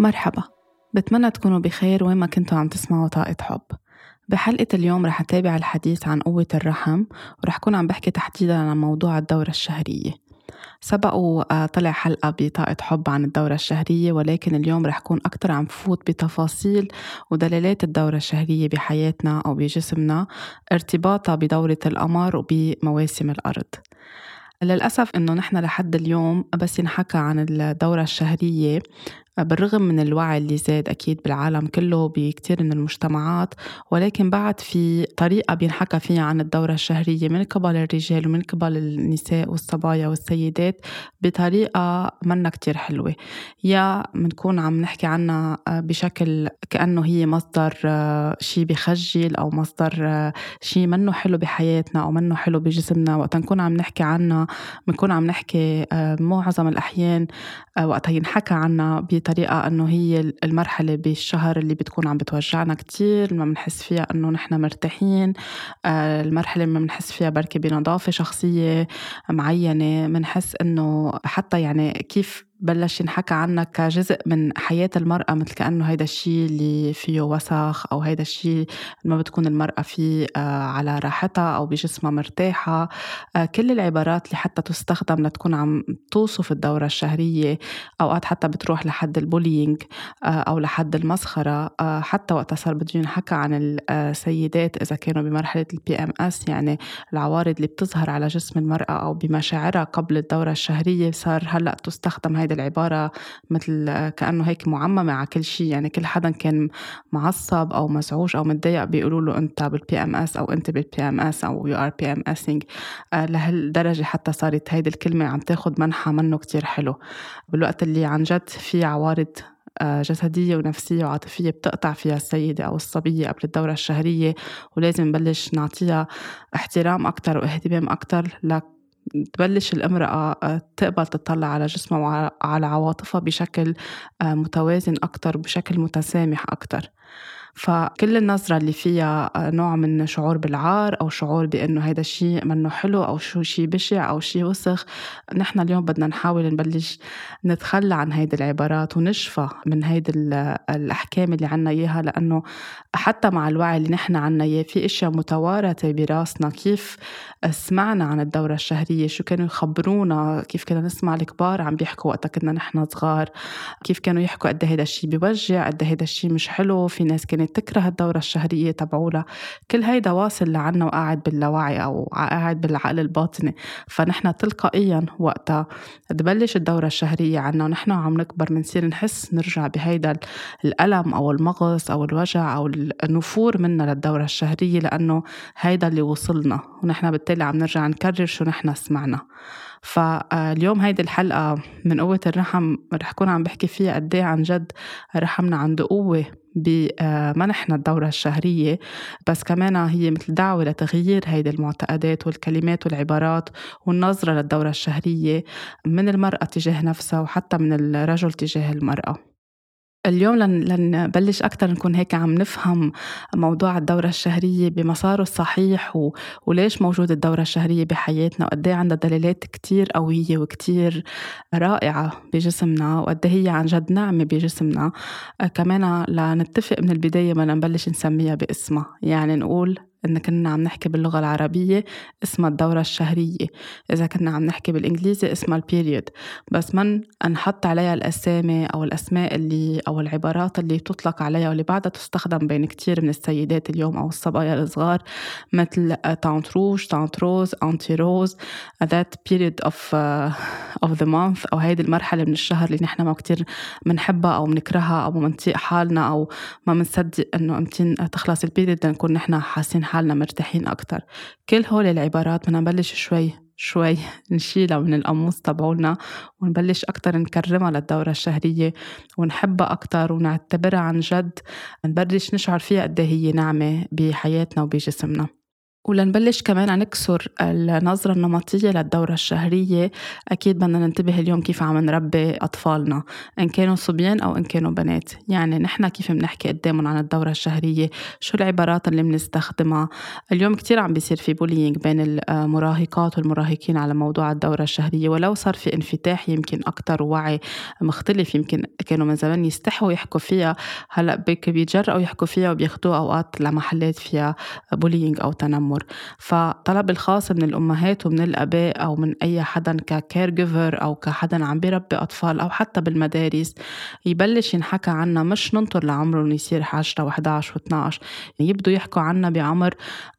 مرحبا. بتمنى تكونوا بخير وين ما كنتوا عم تسمعوا طاقة حب. بحلقة اليوم رح أتابع الحديث عن قوة الرحم ورح كون عم بحكي تحديدا عن موضوع الدورة الشهرية. سبق وطلع حلقة بطاقة حب عن الدورة الشهرية ولكن اليوم رح كون أكتر عم فوت بتفاصيل ودلالات الدورة الشهرية بحياتنا أو بجسمنا ارتباطها بدورة القمر وبمواسم الأرض. للأسف إنه نحن لحد اليوم بس ينحكى عن الدورة الشهرية بالرغم من الوعي اللي زاد أكيد بالعالم كله بكتير من المجتمعات ولكن بعد في طريقة بينحكى فيها عن الدورة الشهرية من قبل الرجال ومن قبل النساء والصبايا والسيدات بطريقة منا كتير حلوة. يا منكون عم نحكي عنها بشكل كأنه هي مصدر شي بخجل أو مصدر شي منه حلو بحياتنا أو منه حلو بجسمنا. وقت نكون عم نحكي عنها بنكون عم نحكي معظم الأحيان وقتها ينحكى عنها بطريقة أنه هي المرحلة بالشهر اللي بتكون عم بتوجعنا كتير ما بنحس فيها أنه نحن مرتاحين. آه، المرحلة ما بنحس فيها بركي بنظافة شخصية معينة. بنحس أنه حتى يعني كيف بلش ينحكى عنها كجزء من حياة المرأة مثل كأنه هيدا الشيء اللي فيه وسخ أو هيدا الشيء ما بتكون المرأة فيه آه، على راحتها أو بجسمها مرتاحة. آه، كل العبارات اللي حتى تستخدم لتكون عم توصف الدورة الشهرية أوقات حتى بتروح لحد ال bullying آه، أو لحد المسخرة. حتى وقتها صار بده ينحكى عن السيدات إذا كانوا بمرحلة ال PMS يعني العوارض اللي بتظهر على جسم المرأة أو بمشاعرها قبل الدورة الشهرية صار هلأ تستخدم هيدا هيدي العبارة مثل كأنه هيك معممة على كل شيء. يعني كل حدا كان معصب أو مزعوج أو متضايق بيقولوا له أنت بال PMS أو أنت بال PMS أو you are PMSing لهالدرجة حتى صارت هيدي الكلمة عم تاخد منحى منه كتير حلو. بالوقت اللي عن جد في عوارض آه، جسدية ونفسية وعاطفية بتقطع فيها السيدة أو الصبية قبل الدورة الشهرية ولازم نبلش نعطيها احترام أكتر واهتمام أكتر لك تبلش الامرأة آه، تقبل تطلع على جسمها وعلى عواطفها بشكل آه، متوازن أكتر بشكل متسامح أكتر. فكل النظرة اللي فيها آه، نوع من شعور بالعار أو شعور بأنه هيدا الشيء منه حلو أو شو شيء بشع أو شيء وسخ نحن اليوم بدنا نحاول نبلش نتخلى عن هيدي العبارات ونشفى من هيدي الأحكام اللي عنا إياها لأنه حتى مع الوعي اللي نحن عنا إياه في أشياء متوارثة براسنا كيف سمعنا عن الدورة الشهرية شو كانوا يخبرونا؟ كيف كنا نسمع الكبار عم بيحكوا وقتها كنا نحن صغار؟ كيف كانوا يحكوا قد إيه هيدا الشيء بيوجع قد إيه هيدا الشيء مش حلو؟ في ناس كانت تكره الدورة الشهرية تبعولها. كل هيدا واصل لعنا وقاعد باللاوعي أو قاعد بالعقل الباطني. فنحن تلقائيا وقتها تبلش الدورة الشهرية عنا ونحن عم نكبر بنصير نحس نرجع بهيدا الألم أو المغص أو الوجع أو النفور منا للدورة الشهرية لأنه هيدا اللي وصلنا. ونحن عم نرجع نكرر شو نحن سمعنا. فاليوم هيدي الحلقة من قوة الرحم رح كون عم بحكي فيها قد إيه عن جد رحمنا عنده قوة بمنحنا الدورة الشهرية بس كمان هي مثل دعوة لتغيير هيدي المعتقدات والكلمات والعبارات والنظرة للدورة الشهرية من المرأة تجاه نفسها وحتى من الرجل تجاه المرأة. اليوم لنبلش أكتر نكون هيك عم نفهم موضوع الدورة الشهرية بمساره الصحيح و... وليش موجود الدورة الشهرية بحياتنا وقد إيه عندها دلالات كتير قوية وكتير رائعة بجسمنا وقد إيه هي عن جد نعمة بجسمنا. كمان لنتفق من البداية ما نبلش نسميها باسمها يعني نقول إن كنا عم نحكي باللغة العربية اسمها الدورة الشهرية. إذا كنا عم نحكي بالإنجليزي اسمها ال period. بس من نحط عليها الأسامي أو الأسماء اللي أو العبارات اللي تطلق عليها واللي بعدها تستخدم بين كتير من السيدات اليوم أو الصبايا الصغار مثل tante rouge tante rose auntie rose period of uh, of the month أو هيدي المرحلة من الشهر اللي نحن ما كتير بنحبها أو بنكرهها أو بنطيق حالنا أو ما بنصدق إنه أمتين تخلص البيريود نكون نحن حاسين حالنا مرتاحين أكتر. كل هول العبارات بدنا نبلش شوي شوي نشيلها من القاموس تبعولنا ونبلش أكتر نكرمها للدورة الشهرية ونحبها أكتر ونعتبرها عن جد نبلش نشعر فيها قد إيه هي نعمة بحياتنا وبجسمنا. ولنبلش كمان نكسر النظرة النمطية للدورة الشهرية. أكيد بدنا ننتبه اليوم كيف عم نربي أطفالنا إن كانوا صبيان أو إن كانوا بنات. يعني نحن كيف بنحكي قدامهم عن الدورة الشهرية؟ شو العبارات اللي بنستخدمها؟ اليوم كتير عم بيصير في bullying بين المراهقات والمراهقين على موضوع الدورة الشهرية. ولو صار في انفتاح يمكن أكتر وعي مختلف يمكن كانوا من زمان يستحوا يحكوا فيها. هلأ بيتجرأوا يحكوا فيها وبياخدوها أوقات لمحلات فيها bullying أو تنمر. الأمور فطلب الخاص من الأمهات ومن الآباء أو من أي حدا ككير جيفر أو كحدا عم بيربي أطفال أو حتى بالمدارس يبلش ينحكى عنا مش ننطر لعمره يصير 10 و11 و12 يبدوا يحكوا عنا بعمر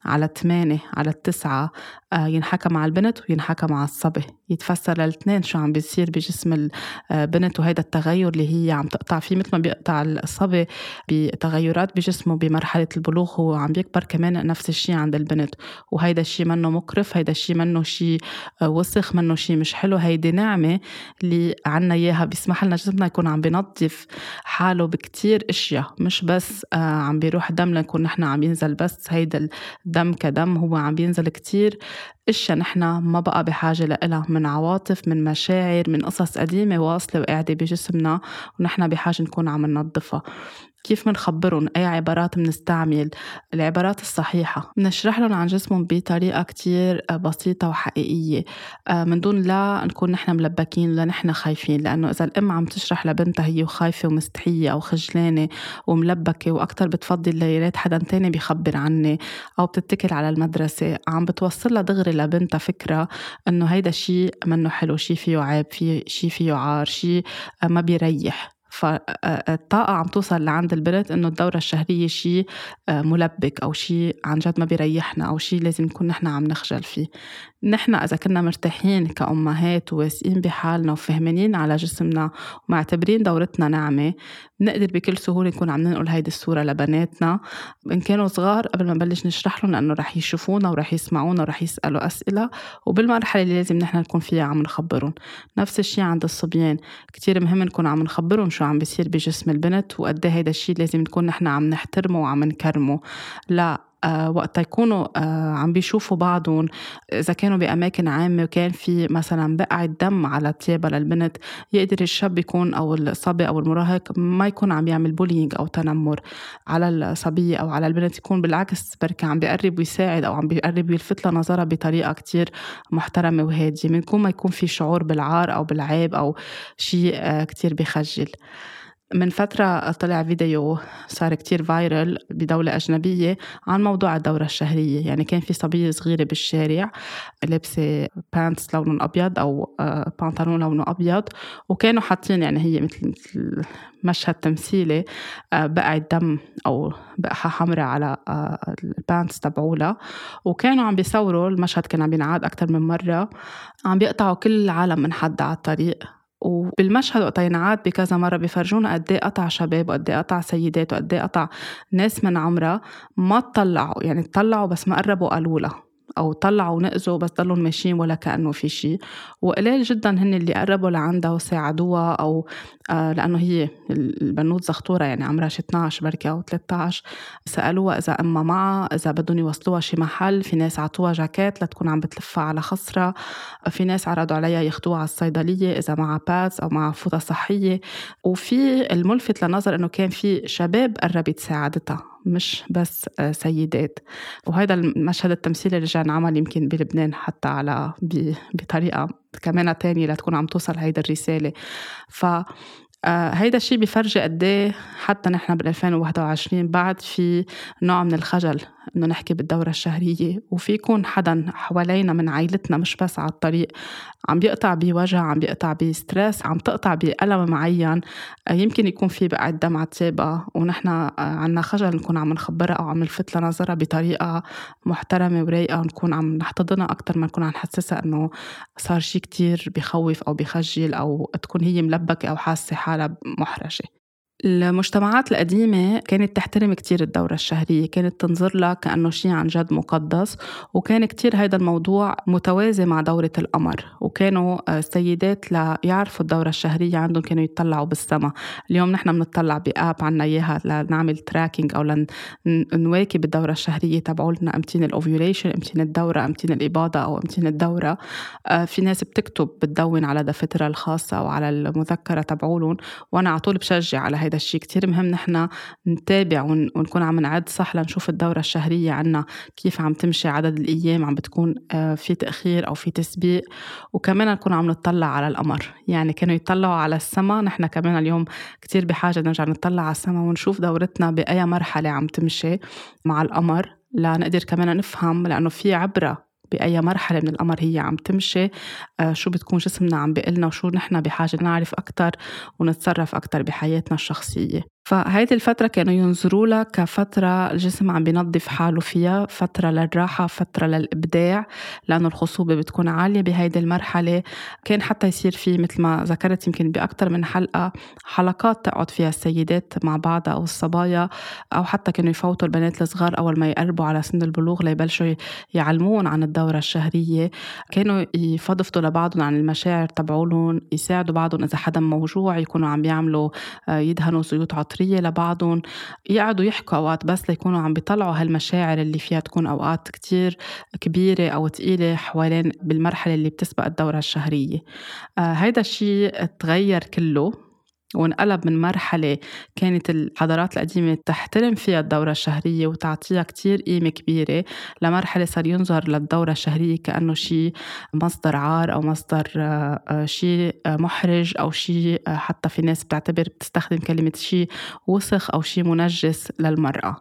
على 8 على 9 آه، ينحكى مع البنت وينحكى مع الصبي. يتفسر للاثنين شو عم بيصير بجسم البنت وهيدا التغير اللي هي عم تقطع فيه مثل ما بيقطع الصبي بتغيرات بجسمه بمرحلة البلوغ. هو عم بيكبر كمان نفس الشيء عند البنت. وهيدا الشيء منه مقرف هيدا الشيء منه شيء آه، وسخ منه شيء مش حلو. هيدي نعمة اللي عنا إياها بيسمح لنا جسمنا يكون عم بينظف حاله بكتير أشياء. مش بس آه، عم بيروح دم لنكون نحن عم ينزل بس هيدا الدم كدم. هو عم بينزل كتير. اشياء نحن ما بقى بحاجة لإلها من عواطف من مشاعر من قصص قديمة واصلة وقاعدة بجسمنا ونحن بحاجة نكون عم ننظفها. كيف منخبرهم؟ أي عبارات منستعمل؟ العبارات الصحيحة. منشرح لهم عن جسمهم بطريقة كتير بسيطة وحقيقية. آه، من دون لا نكون نحن ملبكين ولا نحن خايفين لأنه إذا الأم عم تشرح لبنتها هي خايفة ومستحية أو خجلانة وملبكة وأكتر بتفضل يا ريت حدا تاني بيخبر عني أو بتتكل على المدرسة عم بتوصل لها دغري لبنتها فكرة إنه هيدا الشيء منه حلو شيء فيه عيب في شيء فيه عار شيء ما بيريح. فالطاقة عم توصل لعند البنت إنه الدورة الشهرية شيء آه، ملبك أو شيء عن جد ما بيريحنا أو شيء لازم نكون نحن عم نخجل فيه. نحن إذا كنا مرتاحين كأمهات وواثقين بحالنا وفهمانين على جسمنا ومعتبرين دورتنا نعمة بنقدر بكل سهولة نكون عم ننقل هيدي الصورة لبناتنا. إن كانوا صغار قبل ما نبلش نشرح لهم لأنه رح يشوفونا ورح يسمعونا ورح يسألوا أسئلة وبالمرحلة اللي لازم نحن نكون فيها عم نخبرهم. نفس الشيء عند الصبيان كتير مهم نكون عم نخبرهم عم بيصير بجسم البنت وقد إيه هيدا الشيء لازم نكون نحن عم نحترمه وعم نكرمه. لا وقت يكونوا آه عم بيشوفوا بعضهم إذا كانوا بأماكن عامة وكان في مثلا بقعة دم على تيابها للبنت يقدر الشاب يكون أو الصبي أو المراهق ما يكون عم يعمل بولينج أو تنمر على الصبية أو على البنت يكون بالعكس بركي عم بيقرب ويساعد أو عم بيقرب ويلفت لها نظرها بطريقة كتير محترمة وهادية من كون ما يكون في شعور بالعار أو بالعيب أو شيء آه كتير بخجل. من فترة طلع فيديو صار كتير viral بدولة أجنبية عن موضوع الدورة الشهرية. يعني كان في صبية صغيرة بالشارع لابسة pants لونه أبيض أو آه، بنطلون لونه أبيض وكانوا حاطين يعني هي مثل مشهد تمثيلي آه، بقع الدم أو بقعة حمراء على آه، ال pants تبعولها. وكانوا عم بيصوروا المشهد كان عم بينعاد أكتر من مرة عم بيقطعوا كل العالم من حد على الطريق. وبالمشهد وقت ينعاد بكذا مرة بيفرجونا قد إيه قطع شباب وقد إيه قطع سيدات وقد إيه قطع ناس من عمرها ما طلعوا يعني طلعوا بس ما قربوا قالوا لها. أو طلعوا ونقزوا بس ضلوا ماشيين ولا كأنه في شيء. وقليل جدا هن اللي قربوا لعندها وساعدوها أو آه لأنه هي البنوت زخطورة يعني عمرها شي 12 بركي أو 13 سألوها إذا امها معها إذا بدهم يوصلوها شي محل في ناس عطوها جاكيت لتكون عم بتلفها على خصرها. في ناس عرضوا عليها ياخدوها على الصيدلية إذا معها بادز أو معها فوطة صحية. وفي الملفت للنظر إنه كان في شباب قربت ساعدتها. مش بس آه، سيدات. وهذا المشهد التمثيلي اللي رجع انعمل يمكن بلبنان حتى على بطريقة كمان تانية لتكون عم توصل هيدا الرسالة. ف آه هيدا الشيء بيفرجي قد إيه حتى نحن بال 2021 بعد في نوع من الخجل. إنه نحكي بالدورة الشهرية وفي يكون حدا حوالينا من عائلتنا مش بس على الطريق. عم بيقطع بوجع عم بيقطع بستريس عم تقطع بألم معين. آه، يمكن يكون في بقى دمعة سابقة ونحن آه، عنا خجل نكون عم نخبرها أو عم نلفت لنظرها بطريقة محترمة ورايقة ونكون عم نحتضنها أكتر ما نكون عم نحسسها إنه صار شيء كتير بخوف أو بخجل أو تكون هي ملبكة أو حاسة حالها محرجة. المجتمعات القديمة كانت تحترم كتير الدورة الشهرية كانت تنظر لها كأنه شيء عن جد مقدس وكان كتير هذا الموضوع متوازي مع دورة القمر وكانوا السيدات ليعرفوا الدورة الشهرية عندهم كانوا يتطلعوا بالسما. اليوم نحن بنطلع ب app عنا إياها لنعمل tracking أو لنواكب الدورة الشهرية تبعولنا أمتين ال ovulation أمتين الدورة أمتين الإباضة أو أمتين الدورة. آه، في ناس بتكتب بتدون على دفترها الخاصة أو على المذكرة تبعولهم وأنا على طول بشجع على هذا الشيء كتير مهم نحن نتابع ونكون عم نعد صح لنشوف الدورة الشهرية عنا كيف عم تمشي عدد الأيام عم بتكون آه، في تأخير أو في تسبيق وكمان نكون عم نطلع على القمر. يعني كانوا يطلعوا على السماء نحن كمان اليوم كتير بحاجة نرجع نطلع على السماء ونشوف دورتنا بأي مرحلة عم تمشي مع القمر. لنقدر كمان نفهم لأنه في عبرة بأي مرحلة من القمر هي عم تمشي. آه، شو بتكون جسمنا عم بيقلنا وشو نحن بحاجة نعرف أكتر ونتصرف أكتر بحياتنا الشخصية. فهيدي الفترة كانوا ينظروا لها كفترة الجسم عم بينظف حاله فيها فترة للراحة فترة للإبداع لأنه الخصوبة بتكون عالية بهيدي المرحلة. كان حتى يصير في مثل ما ذكرت يمكن بأكثر من حلقة حلقات تقعد فيها السيدات مع بعضها أو الصبايا أو حتى كانوا يفوتوا البنات الصغار أول ما يقربوا على سن البلوغ ليبلشوا يعلمون عن الدورة الشهرية. كانوا يفضفضوا لبعضهم عن المشاعر تبعولهم يساعدوا بعضهم إذا حدا موجوع يكونوا عم بيعملوا آه، يدهنوا زيوت عاطفية لبعضهم يقعدوا يحكوا أوقات بس ليكونوا عم بيطلعوا هالمشاعر اللي فيها تكون أوقات كتير كبيرة أو تقيلة حوالين بالمرحلة اللي بتسبق الدورة الشهرية. آه هيدا الشيء تغير كله. وانقلب من مرحلة كانت الحضارات القديمة تحترم فيها الدورة الشهرية وتعطيها كتير قيمة كبيرة لمرحلة صار ينظر للدورة الشهرية كأنه شيء مصدر عار أو مصدر آه، آه، شيء آه، محرج أو شيء حتى في ناس بتعتبر بتستخدم كلمة شيء وسخ أو شيء منجس للمرأة.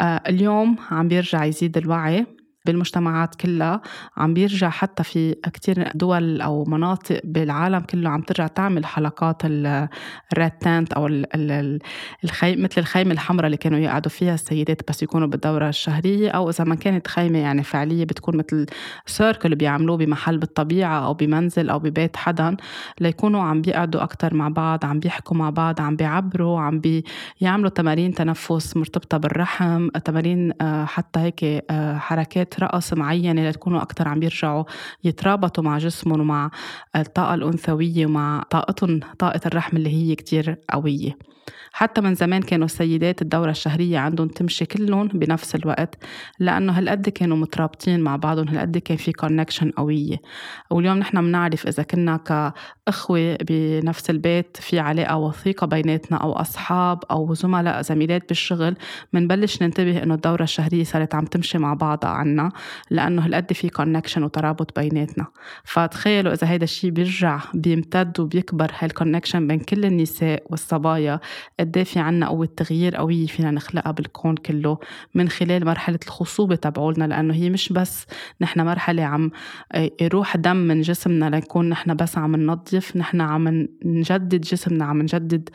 اليوم عم بيرجع يزيد الوعي بالمجتمعات كلها عم بيرجع حتى في كتير دول أو مناطق بالعالم كله عم ترجع تعمل حلقات الريد تانت أو الخيم مثل الخيمة الحمراء اللي كانوا يقعدوا فيها السيدات بس يكونوا بالدورة الشهرية أو إذا ما كانت خيمة يعني فعلية بتكون مثل سيركل بيعملوه بمحل بالطبيعة أو بمنزل أو ببيت حدا ليكونوا عم بيقعدوا أكتر مع بعض عم بيحكوا مع بعض عم بيعبروا عم بيعملوا تمارين تنفس مرتبطة بالرحم تمارين آه، حتى هيك آه، حركات رقص معينة لتكونوا أكتر عم يرجعوا يترابطوا مع جسمهم ومع الطاقة الأنثوية ومع طاقتهم طاقة الرحم اللي هي كتير قوية. حتى من زمان كانوا السيدات الدورة الشهرية عندهم تمشي كلهم بنفس الوقت لأنه هالقد كانوا مترابطين مع بعضهم هالقد كان في connection قوية. واليوم نحن بنعرف إذا كنا كأخوة بنفس البيت في علاقة وثيقة بيناتنا أو أصحاب أو زملاء زميلات بالشغل بنبلش ننتبه إنه الدورة الشهرية صارت عم تمشي مع بعضها عنا لأنه هالقد في connection وترابط بيناتنا. فتخيلوا إذا هيدا الشيء بيرجع بيمتد وبيكبر هال connection بين كل النساء والصبايا قد في عنا قوة تغيير قوية فينا نخلقها بالكون كله من خلال مرحلة الخصوبة تبعولنا لأنه هي مش بس نحن مرحلة عم آه، يروح دم من جسمنا لنكون نحن بس عم ننظف نحن عم نجدد جسمنا عم نجدد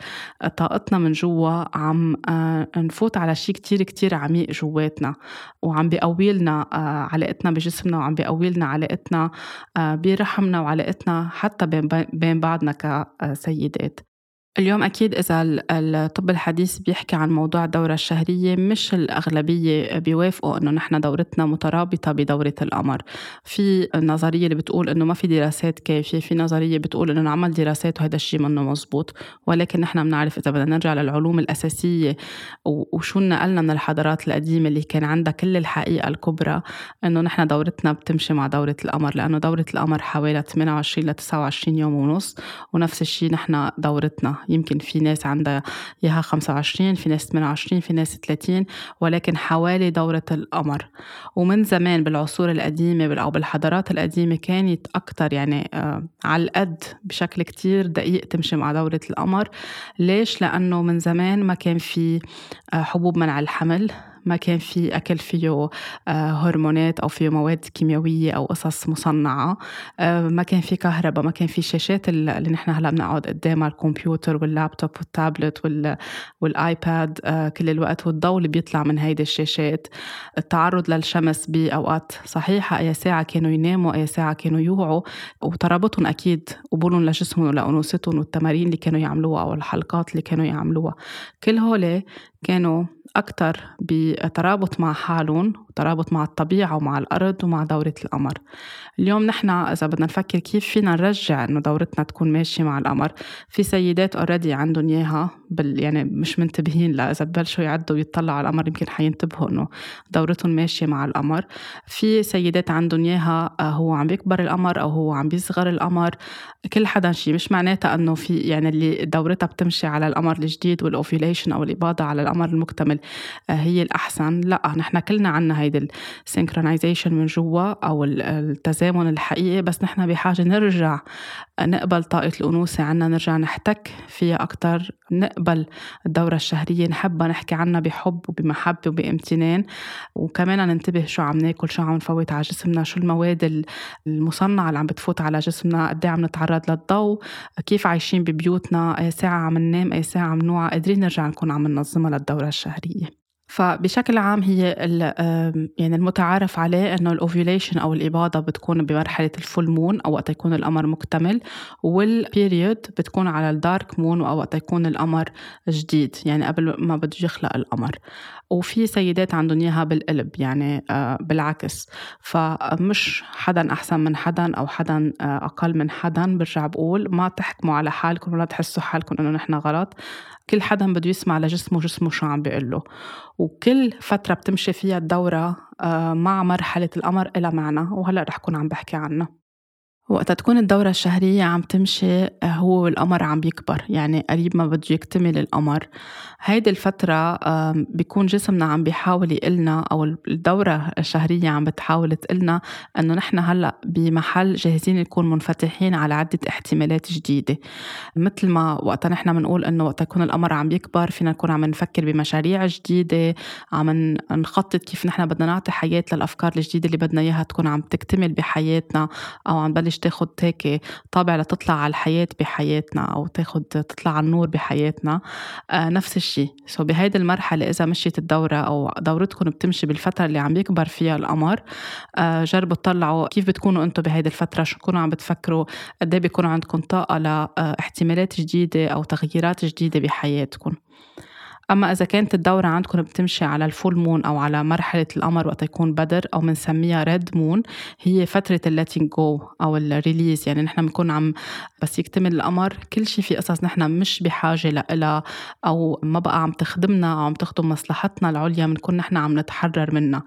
طاقتنا من جوا عم آه، نفوت على شيء كتير كتير عميق جواتنا وعم بيقوي لنا آه، علاقتنا بجسمنا وعم بيقوي لنا علاقتنا برحمنا وعلاقتنا حتى بين بعضنا كسيدات. اليوم أكيد إذا الطب الحديث بيحكي عن موضوع الدورة الشهرية مش الأغلبية بيوافقوا إنه نحن دورتنا مترابطة بدورة القمر. في نظرية اللي بتقول إنه ما في دراسات كافية في نظرية بتقول إنه نعمل دراسات وهذا الشيء منه مزبوط. ولكن نحن بنعرف إذا بدنا نرجع للعلوم الأساسية وشو نقلنا من الحضارات القديمة اللي كان عندها كل الحقيقة الكبرى إنه نحن دورتنا بتمشي مع دورة القمر. لأنه دورة القمر حوالي 28 ل 29 يوم ونص ونفس الشيء نحن دورتنا. يمكن في ناس عندها إياها 25 في ناس 28 في ناس 30 ولكن حوالي دورة القمر. ومن زمان بالعصور القديمة أو بالحضارات القديمة كانت أكتر يعني آه على القد بشكل كتير دقيق تمشي مع دورة القمر. ليش؟ لأنه من زمان ما كان في آه حبوب منع الحمل. ما كان في أكل فيه هرمونات أو فيه مواد كيميائية أو قصص مصنعة. ما كان في كهرباء ما كان في شاشات اللي نحن هلا بنقعد قدامها الكمبيوتر واللابتوب والتابلت والآيباد كل الوقت والضوء اللي بيطلع من هيدي الشاشات. التعرض للشمس بأوقات صحيحة أي ساعة كانوا يناموا أي ساعة كانوا يوعوا. وترابطهم أكيد قبولهم لجسمهم ولأنوثتهم والتمارين اللي كانوا يعملوها أو الحلقات اللي كانوا يعملوها. كل هول كانوا أكثر بترابط مع حالهم وترابط مع الطبيعة ومع الأرض ومع دورة القمر. اليوم نحن إذا بدنا نفكر كيف فينا نرجع إنه دورتنا تكون ماشية مع القمر في سيدات already عندهم إياها بال يعني مش منتبهين لا إذا ببلشوا يعدوا ويطلعوا على القمر يمكن حينتبهوا إنه دورتهم ماشية مع القمر. في سيدات عندهم إياها آه، هو عم بيكبر القمر أو هو عم بيصغر القمر. كل حدا شيء مش معناتها إنه في يعني اللي دورتها بتمشي على القمر الجديد وال ovulation أو الإباضة على القمر المكتمل آه، هي الأحسن. لا نحن كلنا عنا هيدي السينكرونايزيشن من جوا أو التزامن الحقيقي بس نحن بحاجة نرجع نقبل طاقة الأنوثة عنا نرجع نحتك فيها أكتر نقبل الدورة الشهرية نحبها نحكي عنها بحب وبمحبة وبامتنان. وكمان ننتبه شو عم ناكل شو عم نفوت على جسمنا شو المواد المصنعة اللي عم بتفوت على جسمنا قد إيه عم نتعرض للضوء كيف عايشين ببيوتنا أي ساعة عم ننام أي ساعة عم نوعى قادرين نرجع نكون عم ننظمها للدورة الشهرية. فبشكل عام هي يعني المتعارف عليه إنه ال ovulation أو الإباضة بتكون بمرحلة ال full moon أو وقت يكون القمر مكتمل وال period بتكون على ال dark moon أو وقت يكون القمر جديد يعني قبل ما بده يخلق القمر. وفي سيدات عندهم إياها بالقلب يعني آه، بالعكس. فمش حدا أحسن من حدا أو حدا آه، أقل من حدا برجع بقول ما تحكموا على حالكم ولا تحسوا حالكم إنه نحن غلط. كل حدا بده يسمع لجسمه جسمه شو عم بيقول له. وكل فترة بتمشي فيها الدورة آه، مع مرحلة القمر إلى معنى وهلأ رح كون عم بحكي عنها وقت تكون الدورة الشهرية عم تمشي هو والقمر عم بيكبر. يعني قريب ما بده يكتمل القمر. هيدي الفترة بيكون جسمنا عم بيحاول يقلنا أو الدورة الشهرية عم بتحاول تقلنا أنه نحن هلأ بمحل جاهزين نكون منفتحين على عدة احتمالات جديدة. مثل ما وقت نحن بنقول أنه وقت يكون القمر عم بيكبر فينا نكون عم نفكر بمشاريع جديدة عم نخطط كيف نحن بدنا نعطي حياة للأفكار الجديدة اللي بدنا إياها تكون عم تكتمل بحياتنا أو عم بلش تاخد هيك طابع لتطلع على الحياة بحياتنا أو تاخد تطلع على النور بحياتنا. آه نفس الشيء سو بهيدي المرحلة إذا مشيت الدورة أو دورتكم بتمشي بالفترة اللي عم يكبر فيها القمر آه جربوا تطلعوا كيف بتكونوا أنتم بهيدي الفترة؟ شو تكونوا عم بتفكروا؟ قد إيه بيكون عندكم طاقة لاحتمالات جديدة أو تغييرات جديدة بحياتكم؟ أما إذا كانت الدورة عندكم بتمشي على ال full moon أو على مرحلة القمر وقت يكون بدر أو بنسميها red moon هي فترة ال letting go أو ال release يعني نحن بنكون عم بس يكتمل القمر كل شيء في قصص نحن مش بحاجة لها أو ما بقى عم تخدمنا أو عم تخدم مصلحتنا العليا بنكون نحن عم نتحرر منها.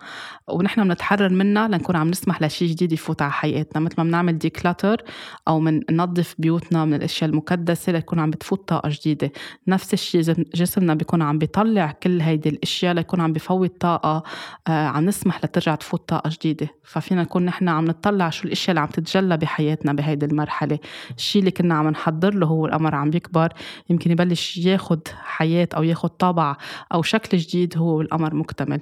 ونحن بنتحرر منها لنكون عم نسمح لشيء جديد يفوت على حياتنا مثل ما بنعمل declutter أو من ننظف بيوتنا من الأشياء المكدسة لتكون عم بتفوت طاقة جديدة. نفس الشيء جسمنا بيكون عم بيطلع كل هيدي الأشياء ليكون عم بفوت طاقة آه عم نسمح لترجع تفوت طاقة جديدة. ففينا نكون نحن عم نطلع شو الأشياء اللي عم تتجلى بحياتنا بهيدي المرحلة. الشيء اللي كنا عم نحضر له هو القمر عم بيكبر. يمكن يبلش ياخد حياة أو ياخد طابع أو شكل جديد هو القمر مكتمل.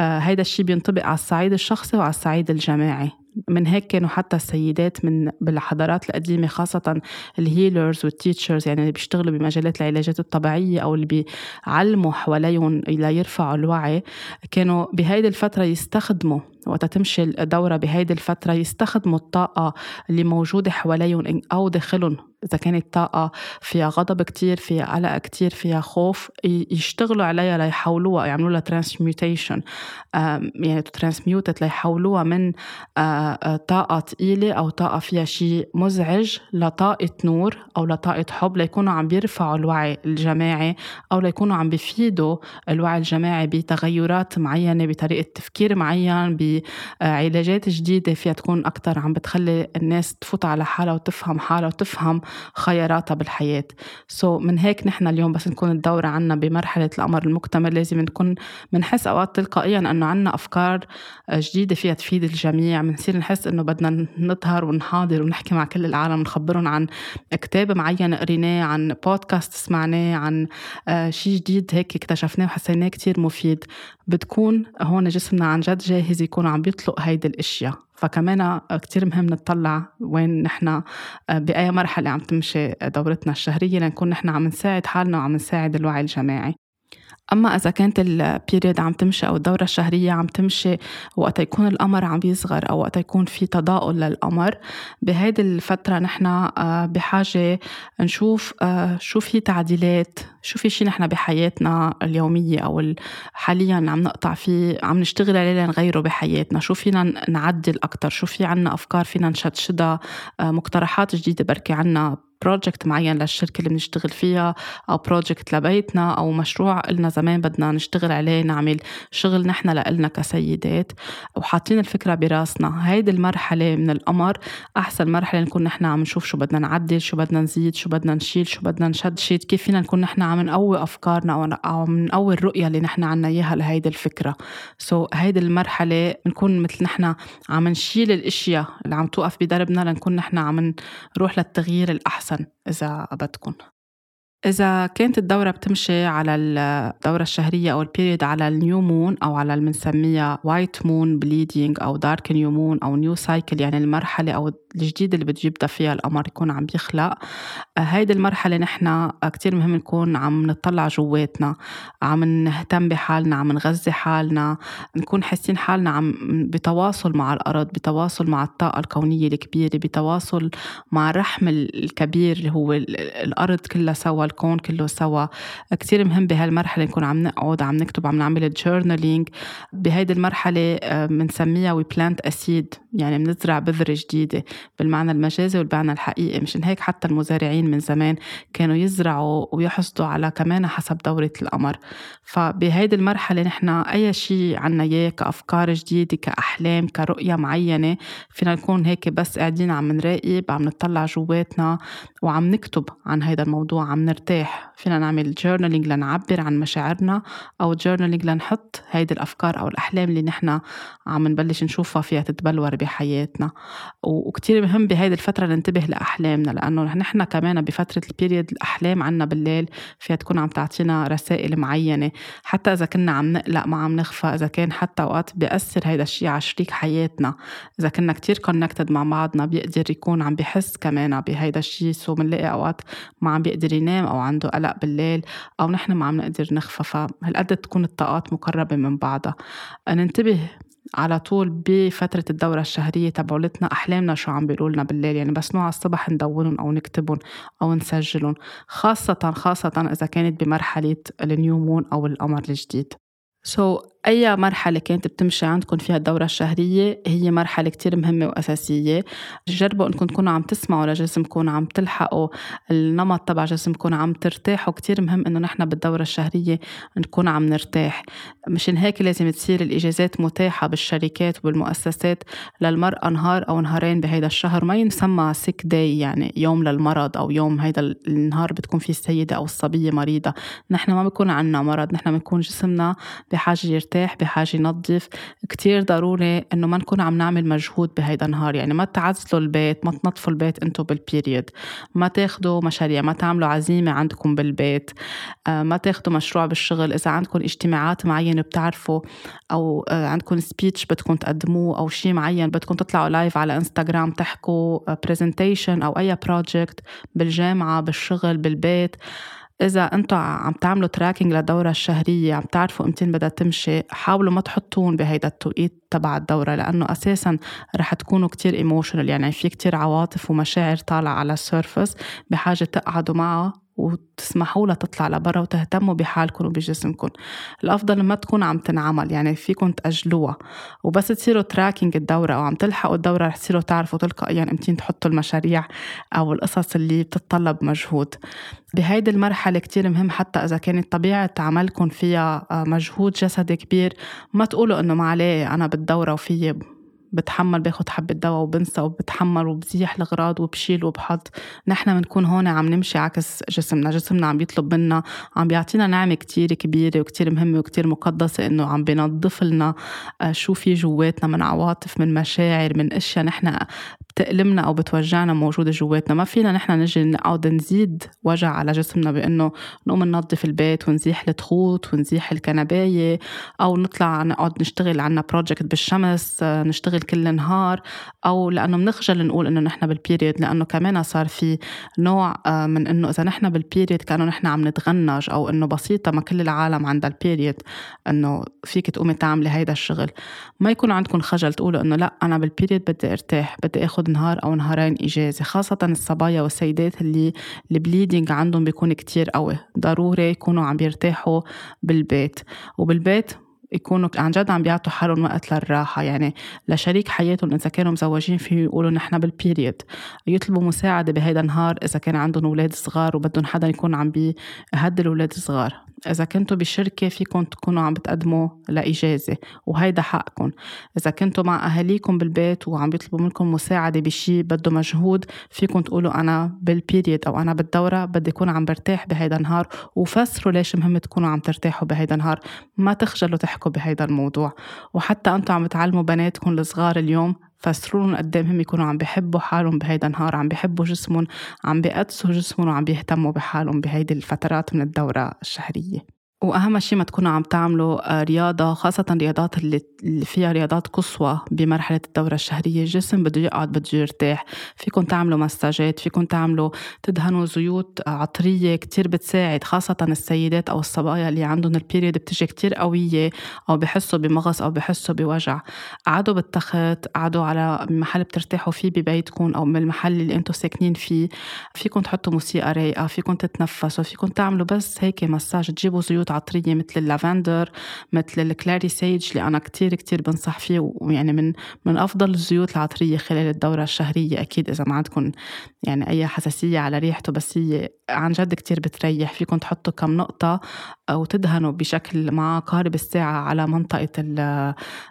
آه هيدا الشيء بينطبق على الصعيد الشخصي وعلى الصعيد الجماعي. من هيك كانوا حتى السيدات من بالحضارات القديمة خاصة ال healers وال teachers يعني اللي بيشتغلوا بمجالات العلاجات الطبيعية أو اللي بيعلموا حواليهم ليرفعوا الوعي كانوا بهيدي الفترة يستخدموا وقت تمشي الدورة بهيدي الفترة يستخدموا الطاقة اللي موجودة حواليهم أو داخلهم. إذا كانت طاقة فيها غضب كتير فيها قلق كتير فيها خوف يشتغلوا عليها ليحولوها يعملوا لها transmutation يعني ترانسميوتت ليحولوها من طاقة ثقيلة أو طاقة فيها شيء مزعج لطاقة نور أو لطاقة حب ليكونوا عم بيرفعوا الوعي الجماعي أو ليكونوا عم بيفيدوا الوعي الجماعي بتغيرات معينة بطريقة تفكير معين بعلاجات جديدة فيها تكون أكتر عم بتخلي الناس تفوت على حالها وتفهم حالها وتفهم خياراتها بالحياة. سو so من هيك نحن اليوم بس نكون الدورة عنا بمرحلة الأمر المكتمل. لازم نكون بنحس أوقات تلقائيا أنه عنا أفكار جديدة فيها تفيد الجميع. بنصير نحس أنه بدنا نظهر ونحاضر ونحكي مع كل العالم نخبرهم عن كتاب معين قريناه عن بودكاست سمعناه عن آه، شيء جديد هيك اكتشفناه وحسيناه كتير مفيد. بتكون هون جسمنا عن جد جاهز يكون عم بيطلق هيدي الأشياء. فكمان كتير مهم نطلع وين نحن آه، بأي مرحلة عم تمشي دورتنا الشهرية لنكون نحن عم نساعد حالنا وعم نساعد الوعي الجماعي. أما إذا كانت البيريد عم تمشي أو الدورة الشهرية عم تمشي وقت يكون القمر عم بيصغر أو وقت يكون في تضاؤل للقمر بهيدي الفترة نحن آه، بحاجة نشوف آه، شو في تعديلات شو في شي نحن بحياتنا اليومية أو حاليا عم نقطع فيه عم نشتغل عليه لنغيره بحياتنا. شو فينا نعدل أكتر؟ شو في عنا أفكار فينا نشدشدها آه، مقترحات جديدة بركي عنا project معين للشركة اللي بنشتغل فيها أو project لبيتنا أو مشروع قلنا زمان بدنا نشتغل عليه نعمل شغل نحن لإلنا كسيدات. وحاطين الفكرة براسنا. هيدي المرحلة من القمر أحسن مرحلة نكون نحن عم نشوف شو بدنا نعدل شو بدنا نزيد شو بدنا نشيل شو بدنا نشد شد كيف فينا نكون نحن عم نقوي أفكارنا أو عم نقوي الرؤية اللي نحن عنا إياها لهيدي الفكرة. so, هيدي المرحلة نكون مثل نحن عم نشيل الأشياء اللي عم توقف بدربنا لنكون نحن عم نروح للتغيير الأحسن. أحسن إذا بدكم إذا كانت الدورة بتمشي على الدورة الشهرية أو ال period على ال new moon أو على اللي بنسميها white moon bleeding أو dark new moon أو new cycle يعني المرحلة أو الجديدة اللي بتجيبها فيها القمر يكون عم بيخلق. هيدي المرحلة نحن كتير مهم نكون عم نطلع جواتنا عم نهتم بحالنا عم نغذي حالنا نكون حاسين حالنا عم بتواصل مع الأرض بتواصل مع الطاقة الكونية الكبيرة بتواصل مع الرحم الكبير اللي هو الأرض كلها سوا الكون كله سوا. كتير مهم بهالمرحلة نكون عم نقعد عم نكتب عم نعمل journaling بهيدي المرحلة بنسميها we plant a seed يعني بنزرع بذرة جديدة بالمعنى المجازي والمعنى الحقيقي. مشان هيك حتى المزارعين من زمان كانوا يزرعوا ويحصدوا على كمان حسب دورة القمر. فبهيدي المرحلة نحن أي شيء عنا إياه كأفكار جديدة كأحلام كرؤية معينة فينا نكون هيك بس قاعدين عم نراقب عم نطلع جواتنا وعم نكتب عن هذا الموضوع عم نرتاح فينا نعمل journaling لنعبر عن مشاعرنا أو journaling لنحط هيدي الأفكار أو الأحلام اللي نحن عم نبلش نشوفها فيها تتبلور بحياتنا. وكتير مهم بهيدي الفترة ننتبه لأحلامنا لأنه نحن كمان بفترة ال period الأحلام عنا بالليل فيها تكون عم تعطينا رسائل معينة. حتى إذا كنا عم نقلق ما عم نغفى إذا كان حتى أوقات بيأثر هيدا الشيء على شريك حياتنا. إذا كنا كتير connected مع بعضنا بيقدر يكون عم بحس كمان بهيدا الشيء so بنلاقي أوقات ما عم بيقدر ينام أو عنده قلق بالليل أو نحن ما عم نقدر نغفى فهالقد تكون الطاقات مقربة من بعضها. ننتبه على طول بفترة الدورة الشهرية تبعولتنا أحلامنا شو عم بيقولوا لنا بالليل؟ يعني بس نوعى الصبح ندونهم أو نكتبهم أو نسجلهم خاصة خاصة إذا كانت بمرحلة ال new moon أو القمر الجديد. so, أي مرحلة كانت بتمشي عندكم فيها الدورة الشهرية هي مرحلة كتير مهمة وأساسية. جربوا أنكم تكونوا عم تسمعوا لجسمكم عم تلحقوا النمط تبع جسمكم عم ترتاحوا. كتير مهم أنه نحن بالدورة الشهرية نكون عم نرتاح. مشان هيك لازم تصير الإجازات متاحة بالشركات وبالمؤسسات للمرأة نهار أو نهارين بهيدا الشهر. ما ينسمى sick day يعني يوم للمرض أو يوم هيدا النهار بتكون فيه السيدة أو الصبية مريضة. نحن ما بيكون عنا مرض نحن بنكون جسمنا بحاجة يرتاح. يرتاح بحاجة ينظف. كتير ضروري إنه ما نكون عم نعمل مجهود بهيدا النهار يعني ما تعزلوا البيت ما تنظفوا البيت انتو بال period ما تاخدوا مشاريع ما تعملوا عزيمة عندكم بالبيت. آه، ما تاخدوا مشروع بالشغل. إذا عندكم اجتماعات معينة بتعرفوا أو آه، عندكم speech بدكم تقدموه أو شيء معين بدكم تطلعوا live على انستغرام تحكوا presentation أو أي project بالجامعة بالشغل بالبيت. إذا أنتم عم تعملوا tracking للدورة الشهرية عم تعرفوا امتين بدها تمشي حاولوا ما تحطوهن بهيدا التوقيت تبع الدورة لأنه أساسا رح تكونوا كتير emotional يعني في كتير عواطف ومشاعر طالعة على ال surface بحاجة تقعدوا معها. وتسمحوا لها تطلع لبرا وتهتموا بحالكم وبجسمكم الأفضل ما تكون عم تنعمل يعني فيكم تأجلوها. وبس تصيروا tracking الدورة أو عم تلحقوا الدورة رح تصيروا تعرفوا تلقائيا يعني امتين تحطوا المشاريع أو القصص اللي بتتطلب مجهود. بهيدي المرحلة كتير مهم حتى إذا كانت طبيعة عملكم فيها آه، مجهود جسدي كبير. ما تقولوا إنه ما عليه أنا بالدورة وفي بتحمل باخد حبة دواء وبنسى وبتحمل وبزيح الغراض وبشيل وبحط. نحن بنكون هون عم نمشي عكس جسمنا جسمنا عم بيطلب منا عم بيعطينا نعمة كتير كبيرة وكتير مهمة وكتير مقدسة إنه عم بينظف لنا آه، شو في جواتنا من عواطف من مشاعر من أشياء نحن بتألمنا أو بتوجعنا موجودة جواتنا. ما فينا نحن نجي نقعد نزيد وجع على جسمنا بأنه نقوم ننظف البيت ونزيح التخوت ونزيح الكنباية أو نطلع نقعد نشتغل عنا project بالشمس آه، نشتغل كل نهار أو لأنه بنخجل نقول إنه نحن بال period لأنه كمان صار في نوع آه، من إنه إذا نحن بال period كانوا نحن عم نتغنج أو إنه بسيطة ما كل العالم عندها ال period إنه فيك تقومي تعملي هيدا الشغل. ما يكون عندكم خجل تقولوا إنه لأ أنا بالبيريد بدي أرتاح بدي آخذ نهار أو نهارين إجازة. خاصة الصبايا والسيدات اللي البليدنج عندهم بيكون كتير قوي. ضروري يكونوا عم بيرتاحوا بالبيت. وبالبيت يكونوا عن جد عم بيعطوا حالهم وقت للراحة. يعني لشريك حياتهم إذا كانوا مزوجين فيه يقولوا نحن بالبيريد يطلبوا مساعدة بهيدا النهار إذا كان عندهم أولاد صغار وبدهم حدا يكون عم بيهدي الأولاد الصغار. إذا كنتوا بشركة فيكم تكونوا عم بتقدموا لإجازة وهيدا حقكم. إذا كنتوا مع أهاليكم بالبيت وعم بيطلبوا منكم مساعدة بشي بده مجهود فيكم تقولوا أنا بالبيريد أو أنا بالدورة بدي أكون عم برتاح بهيدا النهار وفسروا ليش مهم تكونوا عم ترتاحوا بهيدا النهار. ما تخجلوا تحكوا بهيدا الموضوع. وحتى أنتوا عم تعلموا بناتكم الصغار اليوم فسرون قد هم يكونوا عم بحبوا حالهم بهيدا النهار عم بحبوا جسمهم عم بيقدسوا جسمهم وعم بيهتموا بحالهم بهيدي الفترات من الدورة الشهرية. وأهم شيء ما تكونوا عم تعملوا آه، رياضة خاصة الرياضات اللي فيها رياضات قصوى بمرحلة الدورة الشهرية. الجسم بده يقعد بده يرتاح. فيكم تعملوا مساجات فيكم تعملوا تدهنوا زيوت عطرية كتير بتساعد خاصة السيدات أو الصبايا اللي عندهم البيريد بتجي كتير قوية أو بحسوا بمغص أو بحسوا بوجع. قعدوا بالتخت قعدوا على محل بترتاحوا فيه ببيتكم أو من المحل اللي أنتم ساكنين فيه. فيكم تحطوا موسيقى رايقة فيكم تتنفسوا فيكم تعملوا بس هيك مساج تجيبوا زيوت عطريه مثل اللافندر مثل ال clary sage اللي أنا كتير كتير بنصح فيه ويعني من من أفضل الزيوت العطرية خلال الدورة الشهرية أكيد إذا ما عندكم يعني أي حساسية على ريحته بس هي عن جد كتير بتريح. فيكم تحطوا كم نقطة وتدهنوا بشكل مع عقارب الساعة على منطقة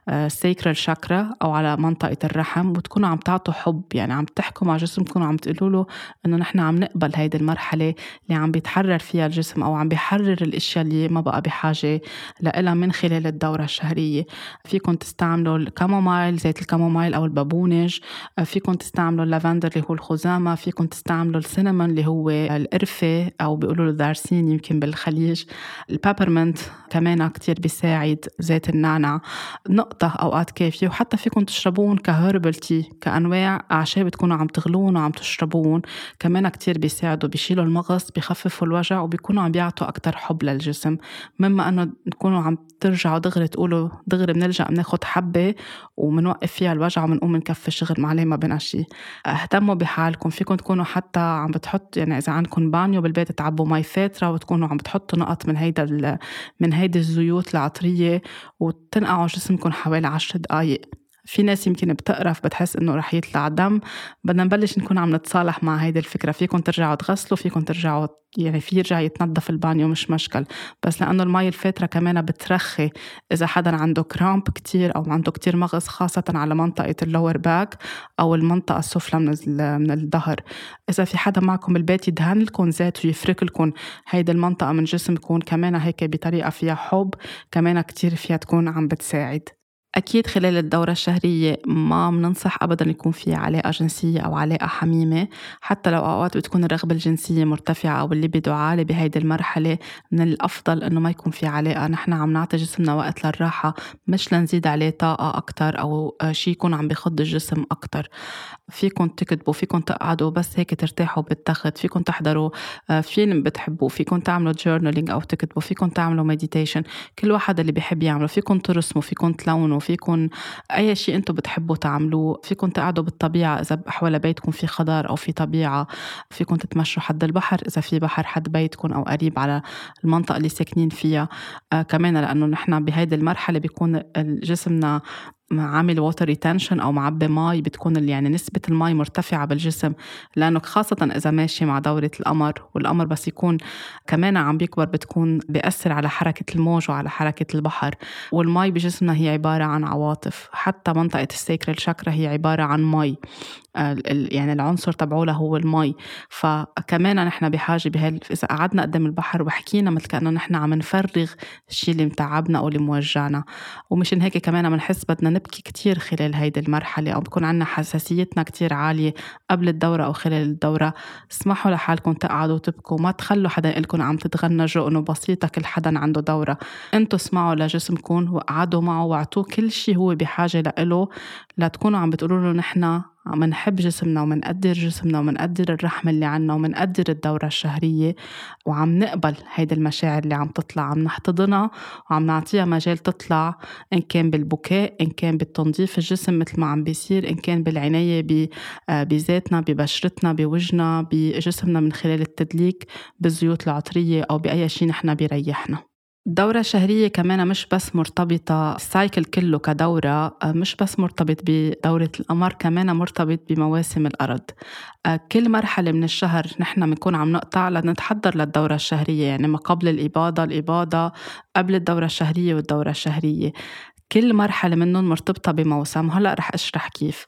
ال sacral chakra أو على منطقة الرحم وتكونوا عم تعطوا حب. يعني عم تحكوا مع جسمكم وعم تقولوا له إنه نحن عم نقبل هيدي المرحلة اللي عم بيتحرر فيها الجسم أو عم بيحرر الأشياء اللي ما بقى بحاجة لها من خلال الدورة الشهرية. فيكم تستعملوا ال chamomile زيت ال chamomile أو البابونج فيكم تستعملوا اللافندر اللي هو الخزامة فيكم تستعملوا ال cinnamon اللي هو القرفة أو بيقولوا له دارسين يمكن بالخليج. ال peppermint كمان كتير بيساعد زيت النعنع نقطة أوقات كافية. وحتى فيكم تشربوهن ك herbal tea كأنواع أعشاب تكونوا عم تغلوهن وعم تشربوهن. كمان كتير بيساعدوا بيشيلوا المغص بيخففوا الوجع وبيكونوا عم بيعطوا أكتر حب للجسم. مما أنه تكونوا عم ترجعوا دغري تقولوا دغري بنرجع بناخد حبة وبنوقف فيها الوجع وبنقوم نكفي الشغل ما عليه ما بنا شيء اهتموا بحالكم فيكم تكونوا حتى عم بتحط يعني إذا عندكم بانيو بالبيت تعبوا مي فاترة وتكونوا عم بتحطوا نقط من هيدا من هيدي الزيوت العطرية وتنقعوا جسمكم حوالي عشر دقائق في ناس يمكن بتقرف بتحس إنه رح يطلع دم. بدنا نبلش نكون عم نتصالح مع هيدي الفكرة. فيكم ترجعوا تغسلوا فيكم ترجعوا يعني في يرجع يتنظف البانيو مش مشكل. بس لأنه المي الفاترة كمان بترخي. إذا حدا عنده cramp كتير أو عنده كتير مغص خاصة على منطقة ال lower back أو المنطقة السفلى من من الظهر. إذا في حدا معكم بالبيت يدهن لكم زيت ويفرك لكم هيدي المنطقة من جسمكم. كمان هيك بطريقة فيها حب كمان كتير فيها تكون عم بتساعد. أكيد خلال الدورة الشهرية ما بننصح أبدا يكون في علاقة جنسية أو علاقة حميمة حتى لو أوقات بتكون الرغبة الجنسية مرتفعة أو اللي بده عالي بهيدي المرحلة من الأفضل إنه ما يكون في علاقة. نحن عم نعطي جسمنا وقت للراحة مش لنزيد عليه طاقة أكتر أو شيء يكون عم بخض الجسم أكتر. فيكم تكتبوا فيكم تقعدوا بس هيك ترتاحوا بالتخت فيكم تحضروا آه، فيلم بتحبوه فيكم تعملوا journaling أو تكتبوا فيكم تعملوا meditation كل واحد اللي بيحب يعمله فيكم ترسموا فيكم تلونوا فيكم أي شيء أنتم بتحبوا تعملوه. فيكم تقعدوا بالطبيعة إذا حول بيتكم في خضار أو في طبيعة. فيكم تتمشوا حد البحر إذا في بحر حد بيتكم أو قريب على المنطقة اللي ساكنين فيها. آه كمان لأنه نحن بهيدي المرحلة بيكون جسمنا عامل water retention أو معبي مي بتكون يعني نسبة المي مرتفعة بالجسم لأنه خاصة إذا ماشي مع دورة القمر والقمر بس يكون كمان عم بيكبر بتكون بيأثر على حركة الموج وعلى حركة البحر والمي بجسمنا هي عبارة عن عواطف حتى منطقة ال sacral chakra هي عبارة عن مي يعني العنصر تبعوله هو المي. فكمان نحن بحاجة بهال إذا قعدنا قدام البحر وحكينا مثل كأنه نحن عم نفرغ الشيء اللي متعبنا أو اللي موجعنا. ومشان هيك كمان بنحس بدنا نبكي كتير خلال هيدي المرحلة أو بكون عندنا حساسيتنا كتير عالية قبل الدورة أو خلال الدورة. اسمحوا لحالكم تقعدوا وتبكوا. ما تخلوا حدا يقول عم تتغنجوا انه بسيطه كل حدا عنده دورة. أنتوا اسمعوا لجسمكم وقعدوا معه واعطوه كل شيء هو بحاجة له لتكونوا عم بتقولوا له نحن عم نحب جسمنا ومنقدر جسمنا ومنقدر الرحمة اللي عنا ومنقدر الدورة الشهرية وعم نقبل هيدي المشاعر اللي عم تطلع. عم نحتضنها وعم نعطيها مجال تطلع إن كان بالبكاء إن كان بالتنظيف الجسم مثل ما عم بيصير إن كان بالعناية آه، بذاتنا ببشرتنا بوجهنا بجسمنا من خلال التدليك بالزيوت العطرية أو بأي شيء نحن بيريحنا. الدورة الشهرية كمان مش بس مرتبطة السايكل كله كدورة مش بس مرتبط بدورة القمر كمان مرتبط بمواسم الأرض. كل مرحلة من الشهر نحن بنكون عم نقطع لنتحضر للدورة الشهرية يعني ما قبل الإباضة الإباضة قبل الدورة الشهرية والدورة الشهرية. كل مرحلة منهم مرتبطة بموسم هلأ رح أشرح كيف.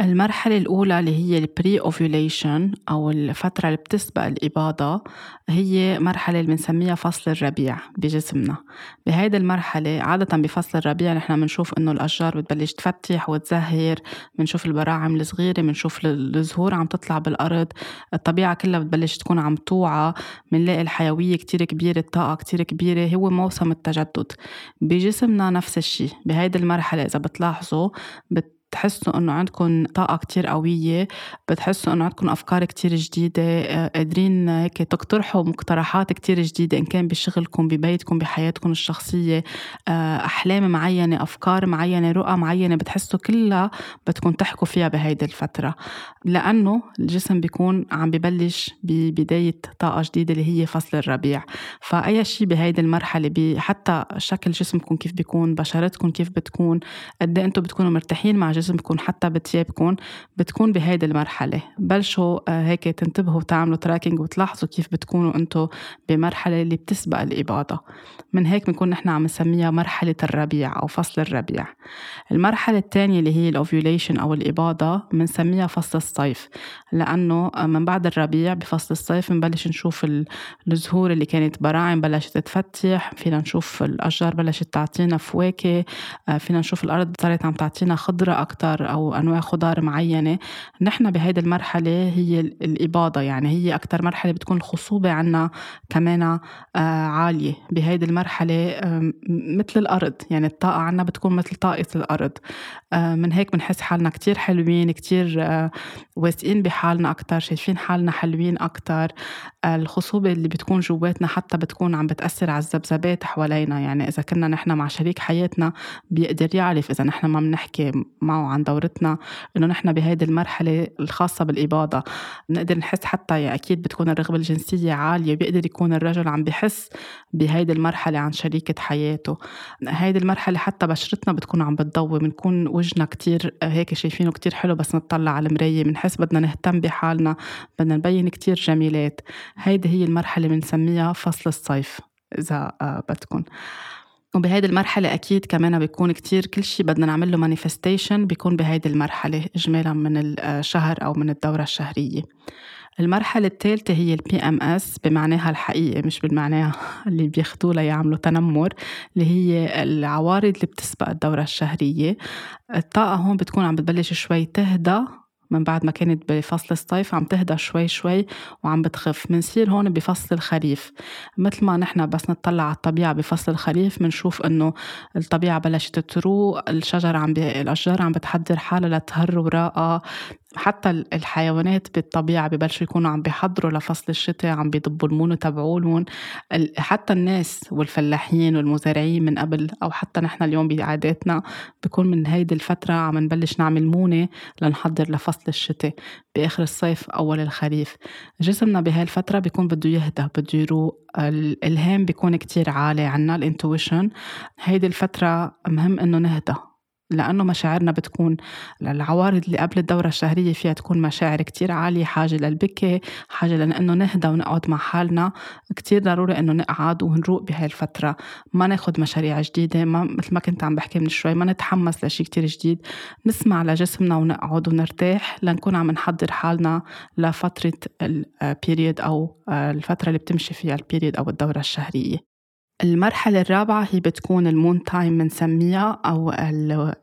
المرحلة الأولى اللي هي البري أوفيوليشن أو الفترة اللي بتسبق الإباضة هي مرحلة اللي بنسميها فصل الربيع بجسمنا. بهيدي المرحلة عادة بفصل الربيع نحن بنشوف إنه الأشجار بتبلش تفتح وتزهر بنشوف البراعم الصغيرة بنشوف الزهور عم تطلع بالأرض الطبيعة كلها بتبلش تكون عم توعى بنلاقي الحيوية كتير كبيرة الطاقة كتير كبيرة هو موسم التجدد. بجسمنا نفس الشيء بهيدي المرحلة إذا بتلاحظوا بت بتحسوا إنه عندكم طاقة كتير قوية بتحسوا إنه عندكم أفكار كتير جديدة آه، قادرين هيك تقترحوا مقترحات كتير جديدة إن كان بشغلكم ببيتكم بحياتكم الشخصية آه، أحلام معينة أفكار معينة رؤى معينة بتحسوا كلها بدكم تحكوا فيها بهيدي الفترة. لأنه الجسم بيكون عم ببلش ببدايه طاقة جديدة اللي هي فصل الربيع. فأي شيء بهيدي المرحلة حتى شكل جسمكم كيف بيكون بشرتكم كيف بتكون قد إيه أنتم بتكونوا مرتاحين مع جسمكم حتى بتيابكم بتكون بهيدي المرحلة. بلشوا آه، هيك تنتبهوا وتعملوا tracking وتلاحظوا كيف بتكونوا أنتم بمرحلة اللي بتسبق الإباضة. من هيك بنكون نحن عم نسميها مرحلة الربيع أو فصل الربيع. المرحلة الثانية اللي هي ال ovulation أو الإباضة بنسميها فصل الصيف. لأنه آه، من بعد الربيع بفصل الصيف بنبلش نشوف الزهور اللي كانت براعم بلشت تفتح فينا نشوف الأشجار بلشت تعطينا فواكه آه، فينا نشوف الأرض صارت عم تعطينا خضرة أكتر أو أنواع خضار معينة نحن بهيدي المرحلة هي الإباضة يعني هي أكتر مرحلة بتكون الخصوبة عنا كمان آه، عالية. بهيدي المرحلة مثل الأرض يعني الطاقة عنا بتكون مثل طاقة الأرض. آه، من هيك بنحس حالنا كتير حلوين كتير آه، واثقين بحالنا أكتر شايفين حالنا حلوين أكتر. الخصوبة اللي بتكون جواتنا حتى بتكون عم بتأثر على الذبذبات حوالينا. يعني إذا كنا نحن مع شريك حياتنا بيقدر يعرف إذا نحن ما بنحكي معه عن دورتنا إنه نحن بهيدي المرحلة الخاصة بالإباضة بنقدر نحس حتى يعني أكيد بتكون الرغبة الجنسية عالية بيقدر يكون الرجل عم بحس بهيدي المرحلة عن شريكة حياته. هيدي المرحلة حتى بشرتنا بتكون عم بتضوي بنكون وجهنا كتير هيك شايفينه كتير حلو بس نطلع على المراية بنحس بدنا نهتم بحالنا بدنا نبين كتير جميلات. هيدي هي المرحلة اللي بنسميها فصل الصيف إذا آه، بدكم وبهيدي المرحلة أكيد كمان بيكون كتير كل شيء بدنا نعمل له manifestation بيكون بهيدي المرحلة إجمالا من الشهر أو من الدورة الشهرية. المرحلة الثالثة هي ال PMS بمعناها الحقيقي مش بالمعنى اللي بياخدوه ليعملوا تنمر اللي هي العوارض اللي بتسبق الدورة الشهرية. الطاقة هون بتكون عم بتبلش شوي تهدى من بعد ما كانت بفصل الصيف عم تهدى شوي شوي وعم بتخف منصير هون بفصل الخريف. مثل ما نحن بس نطلع على الطبيعة بفصل الخريف بنشوف إنه الطبيعة بلشت تروق الشجر عم بي... الأشجار عم بتحضر حالها لتهر وراءها حتى الحيوانات بالطبيعة ببلشوا يكونوا عم بيحضروا لفصل الشتاء عم بيضبوا المون تبعولهم. حتى الناس والفلاحين والمزارعين من قبل أو حتى نحن اليوم بعاداتنا بكون من هيدي الفترة عم نبلش نعمل مونة لنحضر لفصل الشتاء بآخر الصيف أول الخريف. جسمنا بهاي الفترة بيكون بده يهدى بده يروق. الإلهام بيكون كتير عالي عنا الإنتويشن. هيدي الفترة مهم إنه نهدى لأنه مشاعرنا بتكون العوارض اللي قبل الدورة الشهرية فيها تكون مشاعر كتير عالية حاجة للبكي حاجة لأنه نهدى ونقعد مع حالنا. كتير ضروري إنه نقعد ونروق بهاي الفترة. ما ناخد مشاريع جديدة ما مثل ما كنت عم بحكي من شوي ما نتحمس لشي كتير جديد. نسمع لجسمنا ونقعد ونرتاح لنكون عم نحضر حالنا لفترة ال period أو الفترة اللي بتمشي فيها ال period أو الدورة الشهرية. المرحلة الرابعة هي بتكون ال moon time بنسميها أو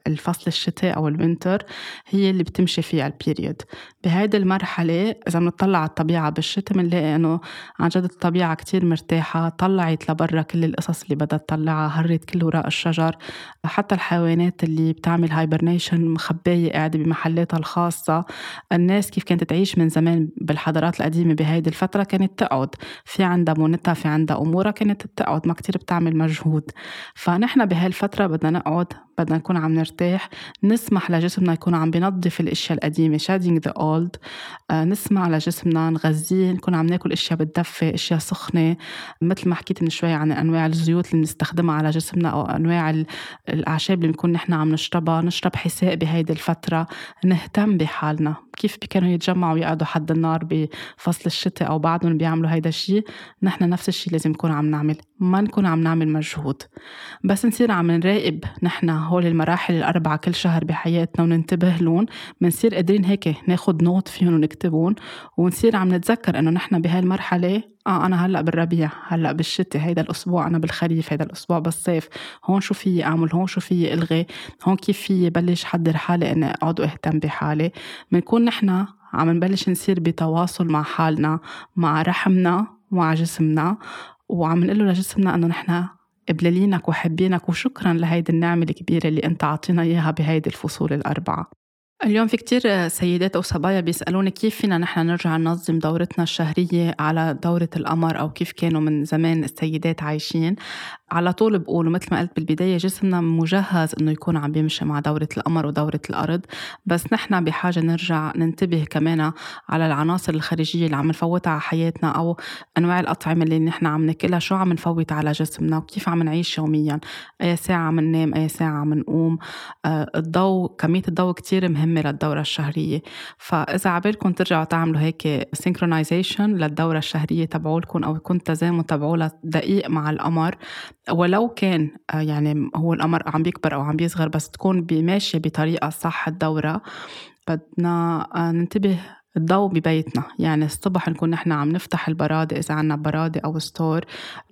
الفصل الشتاء أو ال winter هي اللي بتمشي فيها ال period بهيدي المرحلة إذا بنطلع على الطبيعة بالشتاء بنلاقي إنه عن جد الطبيعة كتير مرتاحة طلعت لبرا كل القصص اللي بدها تطلعها هرت كل ورق الشجر حتى الحيوانات اللي بتعمل hibernation مخبية قاعدة بمحلاتها الخاصة. الناس كيف كانت تعيش من زمان بالحضارات القديمة بهيدي الفترة كانت تقعد. في عندها مونتها في عندها أمورها كانت تقعد ما كتير بتعمل مجهود. فنحن بهالفترة بدنا نقعد بدنا نكون عم نرتاح نسمح لجسمنا يكون عم بنظف الأشياء القديمة shedding the old آه نسمع لجسمنا نغذيه نكون عم ناكل أشياء بتدفي أشياء سخنة. مثل ما حكيت من شوي عن أنواع الزيوت اللي بنستخدمها على جسمنا أو أنواع الأعشاب اللي بنكون نحن عم نشربها نشرب حساء بهيدي الفترة نهتم بحالنا. كيف كانوا يتجمعوا ويقعدوا حد النار بفصل الشتاء أو بعدهم بيعملوا هيدا الشيء نحن نفس الشيء لازم نكون عم نعمل ما نكون عم نعمل مجهود. بس نصير عم نراقب نحن هول المراحل الأربعة كل شهر بحياتنا وننتبه لهم بنصير قادرين هيك ناخد نوت فيهم ونكتبهم ونصير عم نتذكر إنه نحن بهاي المرحلة آه أنا هلأ بالربيع هلأ بالشتاء هيدا الأسبوع أنا بالخريف هيدا الأسبوع بالصيف. هون شو في أعمل؟ هون شو في إلغي؟ هون كيف في بلش حضر حالي إني أقعد وأهتم بحالي؟ بنكون نحن عم نبلش نصير بتواصل مع حالنا مع رحمنا ومع جسمنا وعم نقول له لجسمنا إنه نحن قبلالينك وحبينك وشكرا لهيدي النعمة الكبيرة اللي أنت عطينا إياها بهيدي الفصول الأربعة. اليوم في كتير سيدات أو صبايا بيسألوني كيف فينا نحن نرجع ننظم دورتنا الشهرية على دورة القمر أو كيف كانوا من زمان السيدات عايشين. على طول بقول ومثل ما قلت بالبداية جسمنا مجهز إنه يكون عم بيمشي مع دورة القمر ودورة الأرض بس نحن بحاجة نرجع ننتبه كمان على العناصر الخارجية اللي عم نفوتها على حياتنا أو أنواع الأطعمة اللي نحن عم ناكلها. شو عم نفوت على جسمنا؟ وكيف عم نعيش يوميا؟ أي ساعة عم ننام أي ساعة عم نقوم آه الضوء كمية الضوء كتير مهمة للدورة الشهرية. فإذا عبالكم ترجعوا تعملوا هيك سينكرونايزيشن للدورة الشهرية تبعولكم أو يكون تزامن تبعولها دقيق مع القمر ولو كان آه، يعني هو القمر عم بيكبر أو عم بيصغر بس تكون ماشيه بطريقة صح الدورة بدنا آه، ننتبه الضوء ببيتنا. يعني الصبح نكون نحن عم نفتح البرادة إذا عنا برادة أو ستور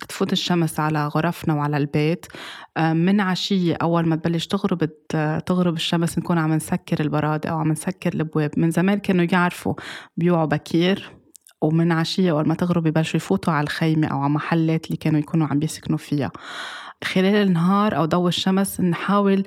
تفوت الشمس على غرفنا وعلى البيت. آه، من عشية أول ما تبلش تغرب تغرب الشمس نكون عم نسكر البرادة أو عم نسكر الأبواب. من زمان كانوا يعرفوا بيوعوا بكير. ومن عشية أول ما تغرب يبلشوا يفوتوا على الخيمة أو على محلات اللي كانوا يكونوا عم بيسكنوا فيها. خلال النهار أو ضوء الشمس نحاول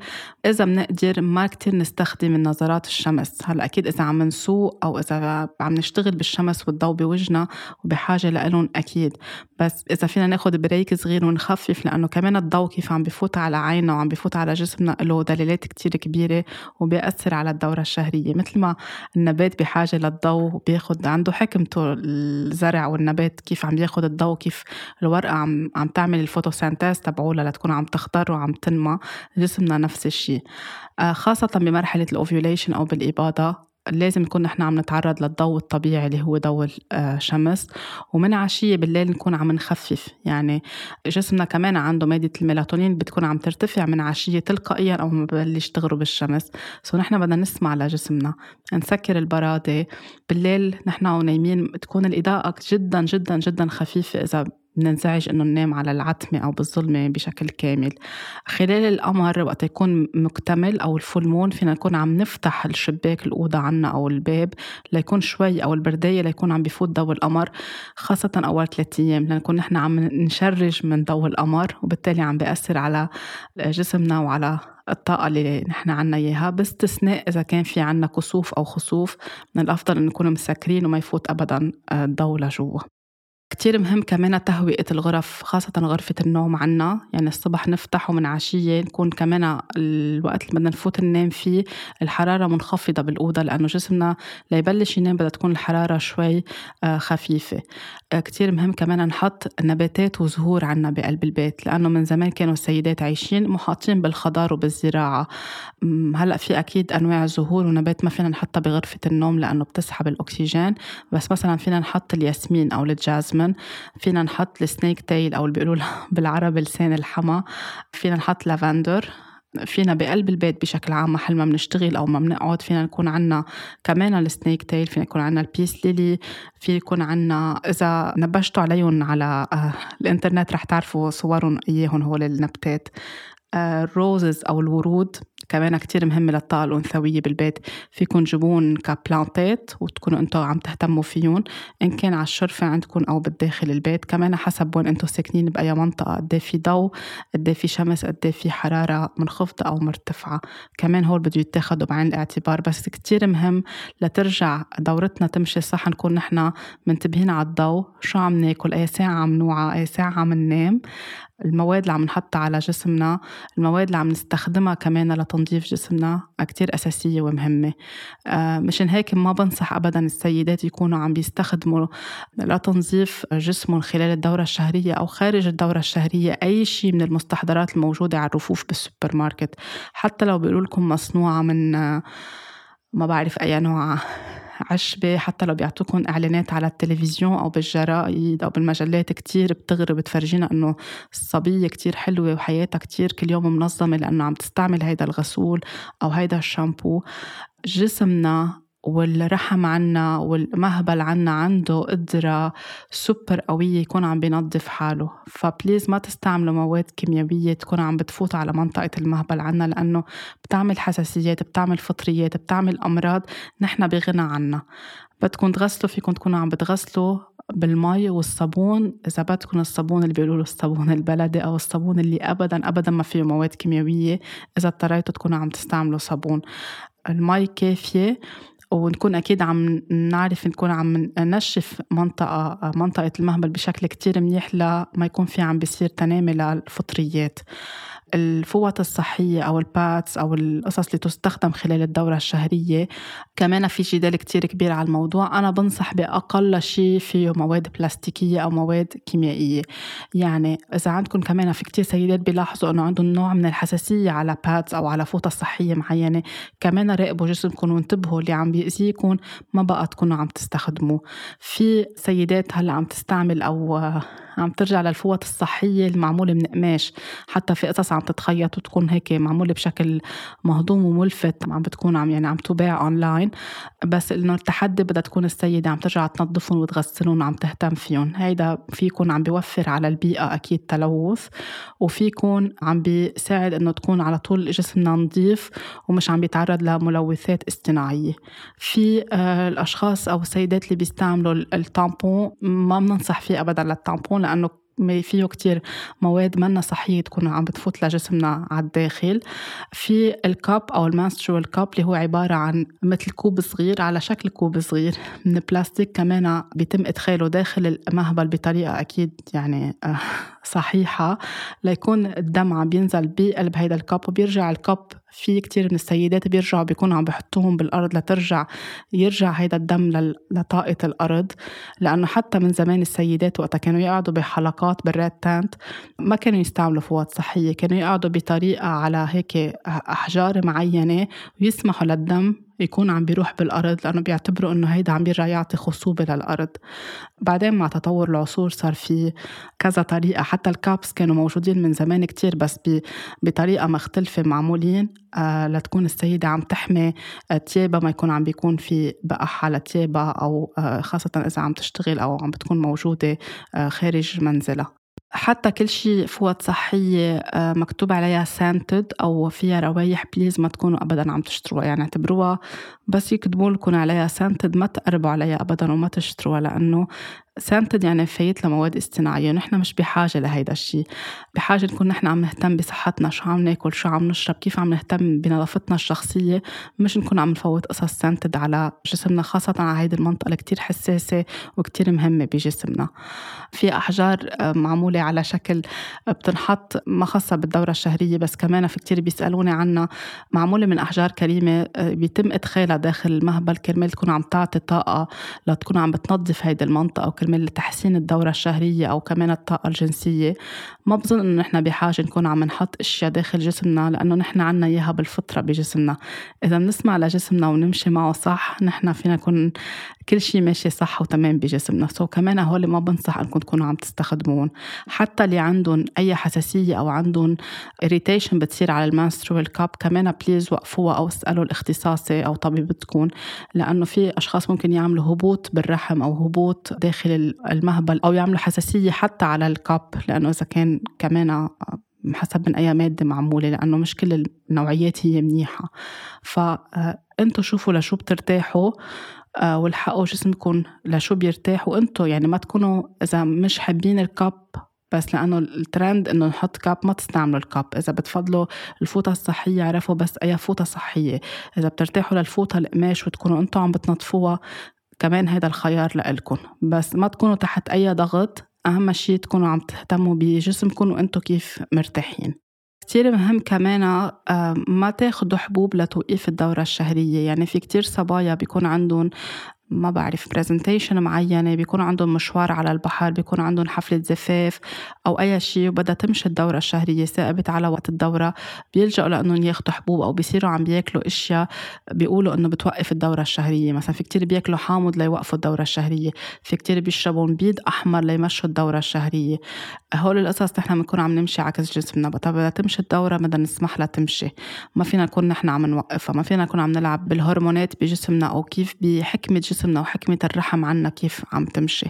إذا بنقدر ما كتير نستخدم النظارات الشمس. هلأ أكيد إذا عم نسوق أو إذا عم نشتغل بالشمس والضوء بوجهنا وبحاجة لإلهم أكيد. بس إذا فينا ناخد break صغير ونخفف لأنه كمان الضوء كيف عم بفوت على عيننا وعم بفوت على جسمنا له دلالات كتير كبيرة وبيأثر على الدورة الشهرية. مثل ما النبات بحاجة للضوء وبياخد عنده حكمته الزرع والنبات كيف عم ياخد الضوء كيف الورقة عم عم تعمل الـ photosynthesis تبعولها لتكون عم تخضر وعم تنمى جسمنا نفس الشيء. آه، خاصة بمرحلة الـ ovulation أو بالإباضة لازم نكون نحن عم نتعرض للضوء الطبيعي اللي هو ضوء الشمس ومن عشية بالليل نكون عم نخفف. يعني جسمنا كمان عنده مادة الميلاتونين بتكون عم ترتفع من عشية تلقائيا أو ما ببلش تغرب الشمس. so نحن بدنا نسمع لجسمنا نسكر البرادة. بالليل نحن ونايمين تكون الإضاءة جدا جدا جدا خفيفة إذا بننزعج إنه ننام على العتمة أو بالظلمة بشكل كامل. خلال القمر وقت يكون مكتمل أو الفول مون فينا نكون عم نفتح الشباك الأوضة عنا أو الباب ليكون شوي أو البرداية ليكون عم بفوت ضوء القمر خاصة اول ثلاثة أيام لنكون نحن عم نشرج من ضوء القمر وبالتالي عم بيأثر على جسمنا وعلى الطاقة اللي نحن عنا إياها باستثناء إذا كان في عنا كسوف أو خسوف من الأفضل أن نكون مسكرين وما يفوت أبدا الضوء لجوا. كتير مهم كمان تهوئة الغرف خاصة غرفة النوم عنا. يعني الصبح نفتح ومن عشية نكون كمان الوقت اللي بدنا نفوت ننام فيه الحرارة منخفضة بالأوضة لأنه جسمنا ليبلش ينام بدها تكون الحرارة شوي آه، خفيفة. كتير مهم كمان نحط نباتات وزهور عنا بقلب البيت لأنه من زمان كانوا السيدات عايشين محاطين بالخضار وبالزراعة. هلأ في أكيد أنواع زهور ونبات ما فينا نحطها بغرفة النوم لأنه بتسحب الأكسجين بس مثلا فينا نحط الياسمين أو الـ jasmine فينا نحط الـ snake tail أو اللي بيقولوا بالعربي لسان الحما فينا نحط لافندر. فينا بقلب البيت بشكل عام محل ما بنشتغل أو ما بنقعد. فينا نكون عنا كمان الـ snake tail فينا يكون عنا الـ peace lily في يكون عنا إذا نبشتوا عليهم على آه، الإنترنت رح تعرفوا صورهم إياهم هول النبتات. الـ roses آه، أو الورود كمان كتير مهمة للطاقة الأنثوية بالبيت. فيكن جبون كبلانتات وتكونوا انتو عم تهتموا فيهم إن كان على الشرفة عندكم أو بالداخل البيت كمان حسب وين انتو ساكنين بأي منطقة. قد إيه في ضوء قد إيه في شمس قد إيه في حرارة منخفضة أو مرتفعة. كمان هول بده يتاخدوا بعين الاعتبار. بس كتير مهم لترجع دورتنا تمشي صح نكون نحن منتبهين على الضوء شو عم ناكل؟ أي ساعة عم نوعى؟ أي ساعة عم ننام؟ المواد اللي عم نحطها على جسمنا المواد اللي عم نستخدمها كمان لتنظيف جسمنا كتير أساسية ومهمة. آه، مشان هيك ما بنصح أبدا السيدات يكونوا عم بيستخدموا لتنظيف جسمهم خلال الدورة الشهرية أو خارج الدورة الشهرية أي شيء من المستحضرات الموجودة على الرفوف بالسوبر ماركت حتى لو بيقولوا لكم مصنوعة من ما بعرف أي نوع. عشبة حتى لو بيعطوكم إعلانات على التلفزيون أو بالجرائد أو بالمجلات كتير بتغري بتفرجينا إنه الصبية كتير حلوة وحياتها كتير كل يوم منظمة لأنه عم تستعمل هيدا الغسول أو هيدا الشامبو. جسمنا والرحم عنا والمهبل عنا عنده قدرة سوبر قوية يكون عم بينظف حاله. ف please ما تستعملوا مواد كيميائية تكون عم بتفوت على منطقة المهبل عنا لأنه بتعمل حساسيات بتعمل فطريات بتعمل أمراض نحن بغنى عنها. بدكم تغسلوا فيكم تكونوا عم بتغسلوا بالمي والصابون إذا بدكم الصابون اللي بيقولوا له الصابون البلدي أو الصابون اللي ابدا ابدا ما فيه مواد كيميائية إذا اضطريتوا تكونوا عم تستعملوا صابون. المي كافية. ونكون أكيد عم نعرف نكون عم ننشف منطقة منطقة المهبل بشكل كتير منيح لما يكون في عم بيصير تنامي للفطريات. الفوط الصحية أو الباتس أو القصص اللي تستخدم خلال الدورة الشهرية. كمان في جدال كتير كبير على الموضوع. أنا بنصح بأقل شيء فيه مواد بلاستيكية أو مواد كيميائية. يعني إذا عندكم كمان في كتير سيدات بيلاحظوا أنه عندهم نوع من الحساسية على باتس أو على فوطة صحية معينة كمان راقبوا جسمكم وانتبهوا اللي عم بيأذيكم ما بقى تكونوا عم تستخدموه. في سيدات هلأ عم تستعمل أو عم ترجع للفوط الصحية المعمولة من قماش. حتى في قصص عم تتخيط وتكون هيك معمولة بشكل مهضوم وملفت عم بتكون عم يعني عم تباع اونلاين بس إنه التحدي بدها تكون السيدة عم ترجع تنظفهم وتغسلهم وعم تهتم فيهم. هيدا في يكون عم بيوفر على البيئة أكيد تلوث وفي يكون عم بيساعد إنه تكون على طول جسمنا نظيف ومش عم بيتعرض لملوثات اصطناعية. في آه الأشخاص أو السيدات اللي بيستعملوا الـ tampon ما بننصح فيه أبدا لل tampon لأنه فيه كتير مواد منا صحية تكون عم بتفوت لجسمنا على الداخل. في الـ cup أو الـ menstrual cup اللي هو عبارة عن مثل كوب صغير على شكل كوب صغير من بلاستيك كمان بيتم إدخاله داخل المهبل بطريقة أكيد يعني آه، صحيحة. ليكون الدم عم بينزل بقلب هيدا الـ cup وبيرجع الـ cup في كتير من السيدات بيرجعوا بيكونوا عم بحطوهم بالأرض لترجع يرجع هيدا الدم لطاقة الأرض. لأنه حتى من زمان السيدات وقتها كانوا يقعدوا بحلقات بالريد تانت ما كانوا يستعملوا فوات صحية كانوا يقعدوا بطريقة على هيك أحجار معينة ويسمحوا للدم يكون عم بيروح بالأرض لأنه بيعتبروا إنه هيدا عم بيرجع يعطي خصوبة للأرض. بعدين مع تطور العصور صار في كذا طريقة حتى الكابس كانوا موجودين من زمان كتير بس بطريقة مختلفة معمولين آه لتكون السيدة عم تحمي تيابها ما يكون عم بيكون في بقع على تيابها أو آه خاصة إذا عم تشتغل أو عم بتكون موجودة آه خارج منزلها. حتى كل شيء فوط صحية آه، مكتوب عليها scented أو فيها روايح please ما تكونوا أبدا عم تشتروها. يعني اعتبروها بس يكتبوا لكم عليها scented ما تقربوا عليها أبدا وما تشتروها لأنه scented يعني فايت لمواد اصطناعية ونحن مش بحاجة لهيدا الشيء بحاجة نكون نحن عم نهتم بصحتنا شو عم ناكل شو عم نشرب كيف عم نهتم بنظافتنا الشخصية. مش نكون عم نفوت قصص سانتد على جسمنا خاصة على هيدي المنطقة اللي كتير حساسة وكتير مهمة بجسمنا. في أحجار آه، معمولة على شكل بتنحط ما خاصة بالدورة الشهرية بس كمان في كتير بيسألوني عنها. معمولة من أحجار كريمة آه، بيتم إدخالها داخل المهبل كرمال تكون عم تعطي طاقة لتكون عم بتنظف هيدي المنطقة كرمال تحسين الدورة الشهرية أو كمان الطاقة الجنسية. ما بظن إنه نحن بحاجة نكون عم نحط أشياء داخل جسمنا لأنه نحن عنا إياها بالفطرة بجسمنا. إذا بنسمع لجسمنا ونمشي معه صح نحن فينا نكون كل شيء ماشي صح وتمام بجسمنا. so كمان هول ما بنصح إنكم تكونوا عم تستخدمون حتى اللي عندهم أي حساسية أو عندهم irritation بتصير على الـ menstrual cup كمان please وقفوها أو اسألوا الاختصاصي أو طبيبتكم. لأنه في أشخاص ممكن يعملوا هبوط بالرحم أو هبوط داخل المهبل أو يعملوا حساسية حتى على الـ cup لأنه إذا كان كمان حسب من أي مادة معمولة لأنه مش كل النوعيات هي منيحة. فأنتوا شوفوا لشو بترتاحوا. آه، والحقوا جسمكم لشو بيرتاح. وأنتم يعني ما تكونوا إذا مش حابين الكاب بس لأنه الترند إنه نحط كاب ما تستعملوا الكاب. إذا بتفضلوا الفوطة الصحية عرفوا بس أي فوطة صحية. إذا بترتاحوا للفوطة القماش وتكونوا أنتم عم بتنظفوها كمان هيدا الخيار لإلكم. بس ما تكونوا تحت أي ضغط. أهم شيء تكونوا عم تهتموا بجسمكم وأنتم كيف مرتاحين. كتير مهم كمان آه، ما تاخدوا حبوب لتوقيف الدورة الشهرية. يعني في كتير صبايا بيكون عندهم ما بعرف. برزنتيشن معينة بيكون عندهم مشوار على البحر بيكون عندهم حفلة زفاف أو أي شيء وبدها تمشي الدورة الشهرية ثابت على وقت الدورة. بيلجأوا لأنهم ياخدوا حبوب أو بيصيروا عم بياكلوا أشياء بيقولوا إنه بتوقف الدورة الشهرية. مثلا في كتير بياكلوا حامض ليوقفوا الدورة الشهرية. في كتير بيشربوا بيض أحمر ليمشوا الدورة الشهرية. هول القصص نحن بنكون عم نمشي عكس جسمنا. بدها تمشي الدورة بدنا نسمح لها تمشي. ما فينا نكون نحن عم نوقفها ما فينا نكون عم نلعب بالهرمونات بجسمنا أو كيف بحكمة جسمنا وحكمة الرحم عنا كيف عم تمشي.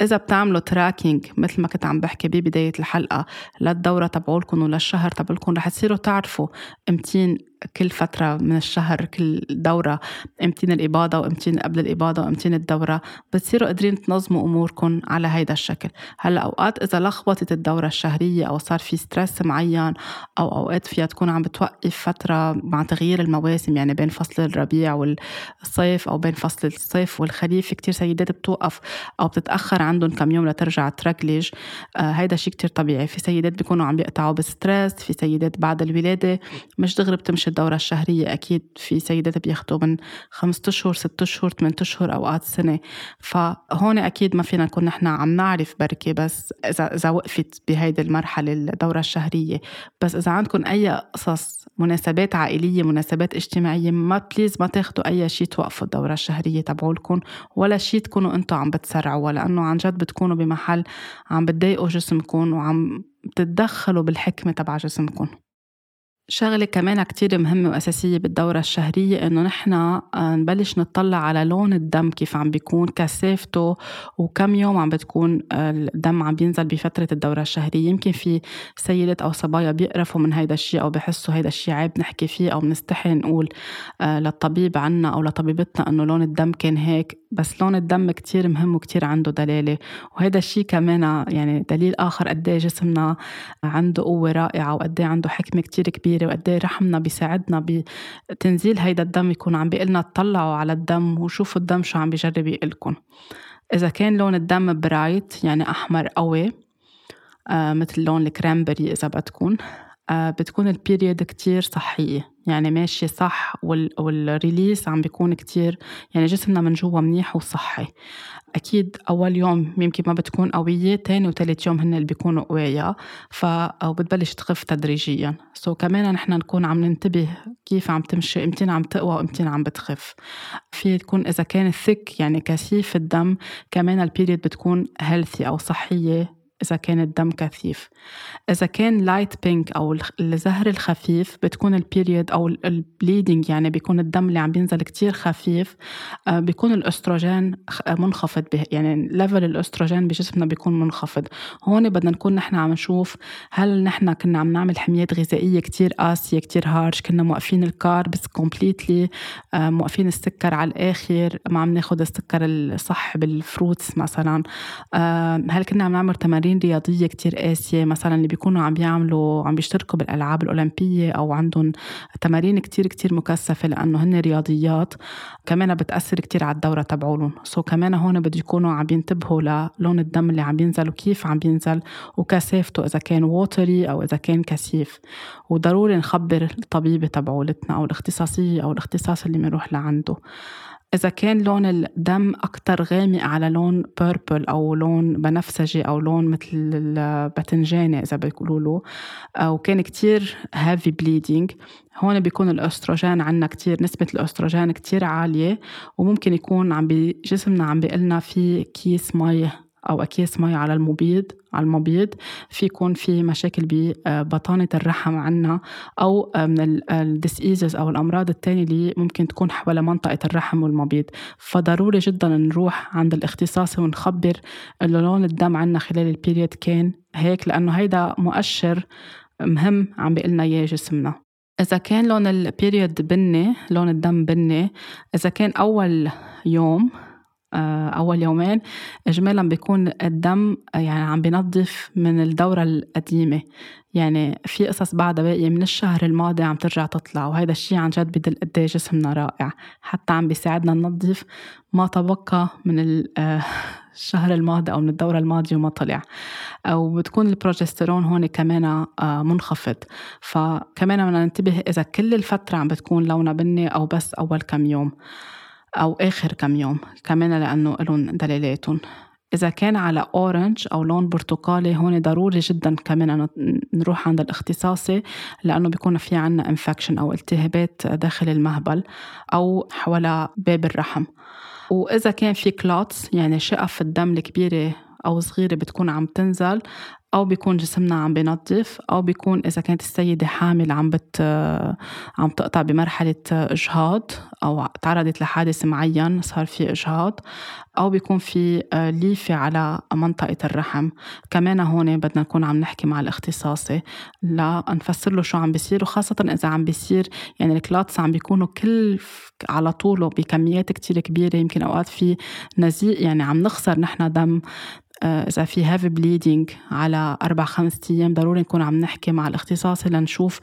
إذا بتعملوا تراكينج مثل ما كنت عم بحكي ببداية الحلقة للدورة تبعولكم وللشهر تبعولكم رح تصيروا تعرفوا امتين كل فترة من الشهر كل دورة امتين الإباضة وامتين قبل الإباضة وامتين الدورة بتصيروا قادرين تنظموا أموركم على هيدا الشكل. هلأ أوقات إذا لخبطت الدورة الشهرية أو صار في stress معين أو أوقات فيها تكون عم بتوقف فترة مع تغيير المواسم يعني بين فصل الربيع والصيف أو بين فصل الصيف والخريف كتير سيدات بتوقف أو بتتأخر عندهم كم يوم لترجع تركلج. آه هيدا شيء كتير طبيعي. في سيدات بيكونوا عم بيقطعوا ب stress في سيدات بعد الولادة مش دغري بتمشي الدورة الشهرية أكيد في سيدات بياخدوا من خمسة أشهر ستة أشهر ثمانية أشهر أوقات سنة. فهون أكيد ما فينا نكون نحن عم نعرف بركة بس إذا إذا وقفت بهيدي المرحلة الدورة الشهرية. بس إذا عندكم أي قصص مناسبات عائلية مناسبات اجتماعية ما بليز ما تاخدوا أي شيء توقفوا الدورة الشهرية تبعولكم. ولا شيء تكونوا أنتم عم بتسرعوا لأنه عن جد بتكونوا بمحل عم بتضايقوا جسمكم وعم بتتدخلوا بالحكمة تبع جسمكم. شغلة كمان كتير مهمة وأساسية بالدورة الشهرية إنه نحن آه، نبلش نطلع على لون الدم كيف عم بيكون كثافته وكم يوم عم بتكون آه، الدم عم بينزل بفترة الدورة الشهرية. يمكن في سيدات أو صبايا بيقرفوا من هيدا الشيء أو بحسوا هيدا الشيء عيب نحكي فيه أو بنستحي نقول آه، للطبيب عنا أو لطبيبتنا إنه لون الدم كان هيك. بس لون الدم كتير مهم وكتير عنده دلالة. وهيدا الشيء كمان يعني دليل آخر قد جسمنا عنده قوة رائعة وقد إيه عنده حكمة كتير كبيرة. وقد إيه رحمنا بيساعدنا بتنزيل هيدا الدم يكون عم بيقلنا اطلعوا على الدم وشوفوا الدم شو عم بيجرب يقلكم إذا كان لون الدم bright يعني أحمر قوي آه مثل لون الـ cranberry بدكم آه بتكون الـ period كتير صحية. يعني ماشي صح وال release عم بيكون كتير يعني جسمنا من جوا منيح وصحي. أكيد أول يوم يمكن ما بتكون قوية تاني وتالت يوم هن اللي بيكونوا قوية ف أو بتبلش تخف تدريجيا. so كمان نحن نكون عم ننتبه كيف عم تمشي امتين عم تقوى وامتين عم بتخف. في تكون إذا كان thick يعني كثيف الدم كمان الـ period بتكون healthy أو صحية. إذا كان الدم كثيف. إذا كان light pink أو الزهر الخفيف بتكون الـ period أو الـ bleeding يعني بيكون الدم اللي عم بينزل كتير خفيف آه، بيكون الأستروجين منخفض يعني level الأستروجين بجسمنا بيكون منخفض. هون بدنا نكون نحن عم نشوف هل نحن كنا عم نعمل حميات غذائية كتير قاسية كتير harsh كنا موقفين الـ carbs completely آه، موقفين السكر على الآخر ما عم ناخد السكر الصح بال fruits مثلا آه، هل كنا عم نعمل تمارين رياضية كتير قاسية مثلا اللي بيكونوا عم بيعملوا عم بيشتركوا بالألعاب الأولمبية أو عندهم تمارين كتير كتير مكثفة لأنه هن رياضيات كمان بتأثر كتير على الدورة تبعولهم. so كمان هون بده يكونوا عم ينتبهوا للون الدم اللي عم بينزل وكيف عم بينزل وكثافته إذا كان watery أو إذا كان كثيف. وضروري نخبر الطبيبة تبعولتنا أو الاختصاصية أو الاختصاص اللي بنروح لعنده. إذا كان لون الدم أكتر غامق على لون purple أو لون بنفسجي أو لون مثل الباذنجاني إذا بيقولوا له وكان كتير heavy bleeding هون بيكون الأستروجين عنا كتير نسبة الأستروجين كتير عالية وممكن يكون عم بجسمنا عم بيقلنا في كيس مي أو أكياس مي على المبيض. على المبيض في يكون في مشاكل ببطانة الرحم عنا أو من ال diseases أو الأمراض التانية اللي ممكن تكون حول منطقة الرحم والمبيض. فضروري جدا نروح عند الاختصاصي ونخبر إنه لون الدم عنا خلال ال period كان هيك لأنه هيدا مؤشر مهم عم بيقلنا إياه جسمنا. إذا كان لون البيريود بني لون الدم بني إذا كان أول يوم أول يومين إجمالا بيكون الدم يعني عم بينظف من الدورة القديمة. يعني في قصص بعدها باقية من الشهر الماضي عم ترجع تطلع وهيدا الشيء عن جد بدل قد إيه جسمنا رائع. حتى عم بيساعدنا ننظف ما تبقى من آه، الشهر الماضي أو من الدورة الماضية وما طلع. وبتكون البروجسترون هون كمان آه، منخفض. فكمان بدنا ننتبه إذا كل الفترة عم بتكون لونها بني أو بس أول كم يوم. أو آخر كم يوم كمان لأنه لهم دلالاتهم إذا كان على orange أو لون برتقالي هون ضروري جدا كمان نروح عند الاختصاصي لأنه بيكون في عنا infection أو التهابات داخل المهبل أو حول باب الرحم. وإذا كان في clots يعني شقف الدم الكبيرة أو صغيرة بتكون عم تنزل أو بيكون جسمنا عم بينظف أو بيكون إذا كانت السيدة حامل عم بت عم تقطع بمرحلة إجهاض أو تعرضت لحادث معين صار في إجهاض أو بيكون في ليفة على منطقة الرحم. كمان هون بدنا نكون عم نحكي مع الاختصاصي لنفسر له شو عم بيصير وخاصة إذا عم بيصير يعني الكلاتس عم بيكونوا كل على طوله بكميات كتير كبيرة يمكن أوقات في نزيق يعني عم نخسر نحن دم. آه، إذا في هيفي بليدنج على أربع خمس أيام ضروري نكون عم نحكي مع الاختصاصي لنشوف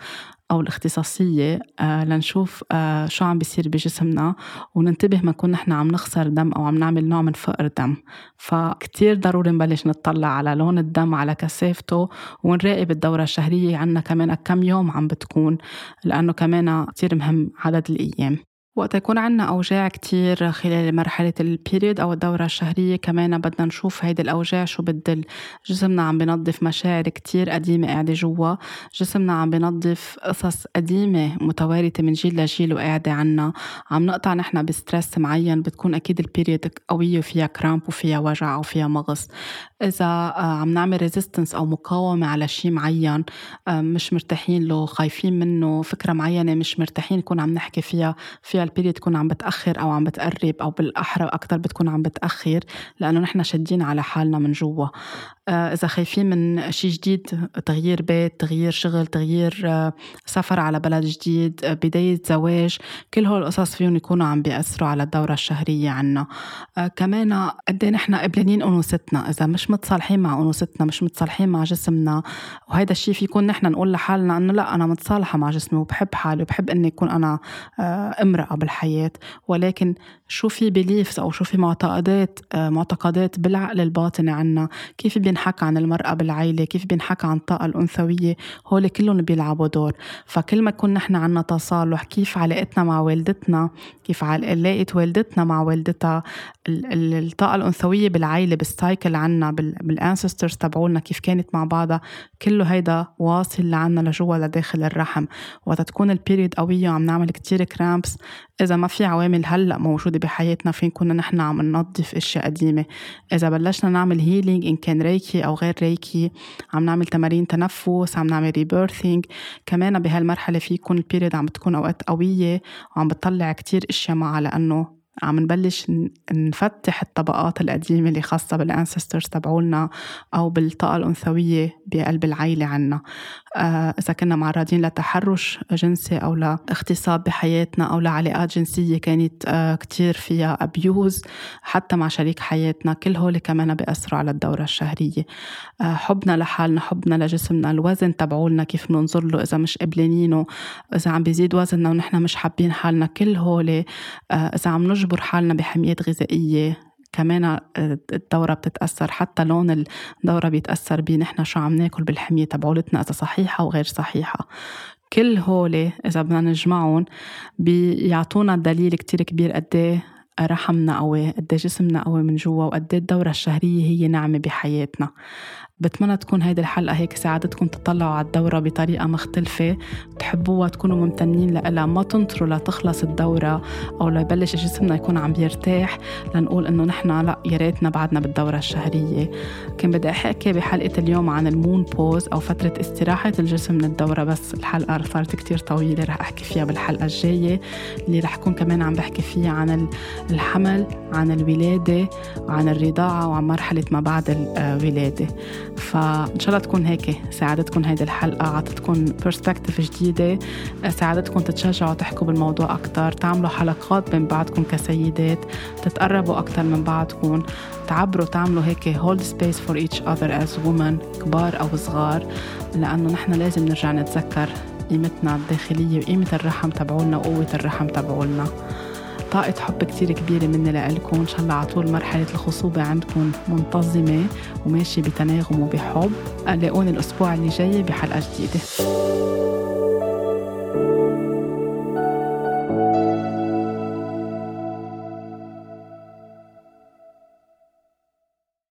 أو الاختصاصية آه، لنشوف آه، شو عم بيصير بجسمنا وننتبه ما نكون نحن عم نخسر دم أو عم نعمل نوع من فقر دم. فكتير ضروري نبلش نطلع على لون الدم على كثافته ونراقب الدورة الشهرية عنا كمان كم يوم عم بتكون لأنه كمان كتير مهم عدد الأيام. وقت يكون عنا أوجاع كتير خلال مرحلة ال period أو الدورة الشهرية كمان بدنا نشوف هيدي الأوجاع شو بتدل جسمنا عم بنظف مشاعر كتير قديمة قاعدة جوا. جسمنا عم بنظف قصص قديمة متوارثة من جيل لجيل وقاعدة عنا. عم نقطع نحن ب stress معين بتكون أكيد ال period قوية وفيها cramp وفيها وجع أو فيها مغص. إذا آه، عم نعمل resistance أو مقاومة على شيء معين آه، مش مرتاحين له خايفين منه فكرة معينة مش مرتاحين نكون عم نحكي فيها فيها البيريد تكون عم بتأخر أو عم بتقرب أو بالأحرى أكتر بتكون عم بتأخر لأنه نحن شادين على حالنا من جوا. آه، إذا خايفين من شيء جديد تغيير بيت تغيير شغل تغيير سفر على بلد جديد بداية زواج كل هول القصص فيهم يكونوا عم بيأثروا على الدورة الشهرية عنا. كمان قد إيه نحن قبلانين أنوثتنا إذا مش متصالحين مع أنوثتنا مش متصالحين مع جسمنا. وهيدا الشيء فيكون نحن نقول لحالنا إنه لا أنا متصالحة مع جسمي وبحب حالي وبحب إني أكون أنا امرأة بالحياة. ولكن شو في beliefs أو شو في معتقدات معتقدات بالعقل الباطني عنا؟ كيف بين بينحكى عن المرأة بالعيلة؟ كيف بينحكى عن الطاقة الأنثوية؟ هول كلهم بيلعبوا دور. فكل ما يكون نحن عنا تصالح كيف علاقتنا مع والدتنا؟ كيف علاقة والدتنا مع والدتها؟ الطاقة الأنثوية بالعيلة بال cycle عنا بال ancestors تبعولنا كيف كانت مع بعضها. كله هيدا واصل لعنا لجوا لداخل الرحم. وقت تكون ال period قوية وعم نعمل كتير cramps إذا ما في عوامل هلأ موجودة بحياتنا فينا نكون نحن عم ننظف أشياء قديمة. إذا بلشنا نعمل healing إن كان ريكي أو غير ريكي عم نعمل تمارين تنفس عم نعمل rebirthing كمان بهالمرحلة في يكون ال period عم بتكون أوقات قوية وعم بتطلع كتير أشياء معها لأنه عم نبلش نفتح الطبقات القديمة اللي خاصة بال ancestors تبعولنا أو بالطاقة الأنثوية بقلب العيلة عنا. إذا كنا معرضين لتحرش جنسي أو لاغتصاب بحياتنا أو لعلاقات جنسية كانت آه كتير فيها أبيوز حتى مع شريك حياتنا. كل هول كمان بيأثروا على الدورة الشهرية. آه حبنا لحالنا حبنا لجسمنا الوزن تبعولنا كيف بننظر له إذا مش قبلانينه إذا عم بيزيد وزننا ونحن مش حابين حالنا. كل هول آه إذا عم نجبر حالنا بحميات غذائية كمان آه، الدورة بتتأثر حتى لون الدورة بيتأثر بيه. نحن شو عم ناكل بالحمية تبعولتنا إذا صحيحة وغير صحيحة. كل هولي إذا بدنا نجمعهم بيعطونا دليل كتير كبير قد إيه رحمنا قوي قد إيه جسمنا قوي من جوا وقد الدورة الشهرية هي نعمة بحياتنا. بتمنى تكون هيدي الحلقة هيك ساعدتكم تطلعوا على الدورة بطريقة مختلفة تحبوها تكونوا ممتنين لها ما تنطروا لتخلص الدورة أو ليبلش جسمنا يكون عم بيرتاح لنقول إنه نحن لأ يا ريتنا بعدنا بالدورة الشهرية. كان بدي أحكي بحلقة اليوم عن ال menopause أو فترة استراحة الجسم من الدورة بس الحلقة صارت كتير طويلة رح أحكي فيها بالحلقة الجاية. اللي رح أكون كمان عم بحكي فيها عن الحمل عن الولادة وعن الرضاعة وعن مرحلة ما بعد الولادة فإن شاء الله تكون هيك ساعدتكم هيدي الحلقة عطتكم perspective جديدة ساعدتكم تتشجعوا تحكوا بالموضوع أكثر تعملوا حلقات بين بعضكم كسيدات تتقربوا أكثر من بعضكم تعبروا تعملوا هيك hold space for each other as women كبار أو صغار لأنه نحن لازم نرجع نتذكر قيمتنا الداخلية وقيمة الرحم تبعولنا وقوة الرحم تبعولنا. طاقة حب كتير كبيرة مني لإلكم. إن شاء الله على طول مرحلة الخصوبة عندكم منتظمة وماشية بتناغم وبحب. لاقوني الأسبوع اللي جاي بحلقة جديدة.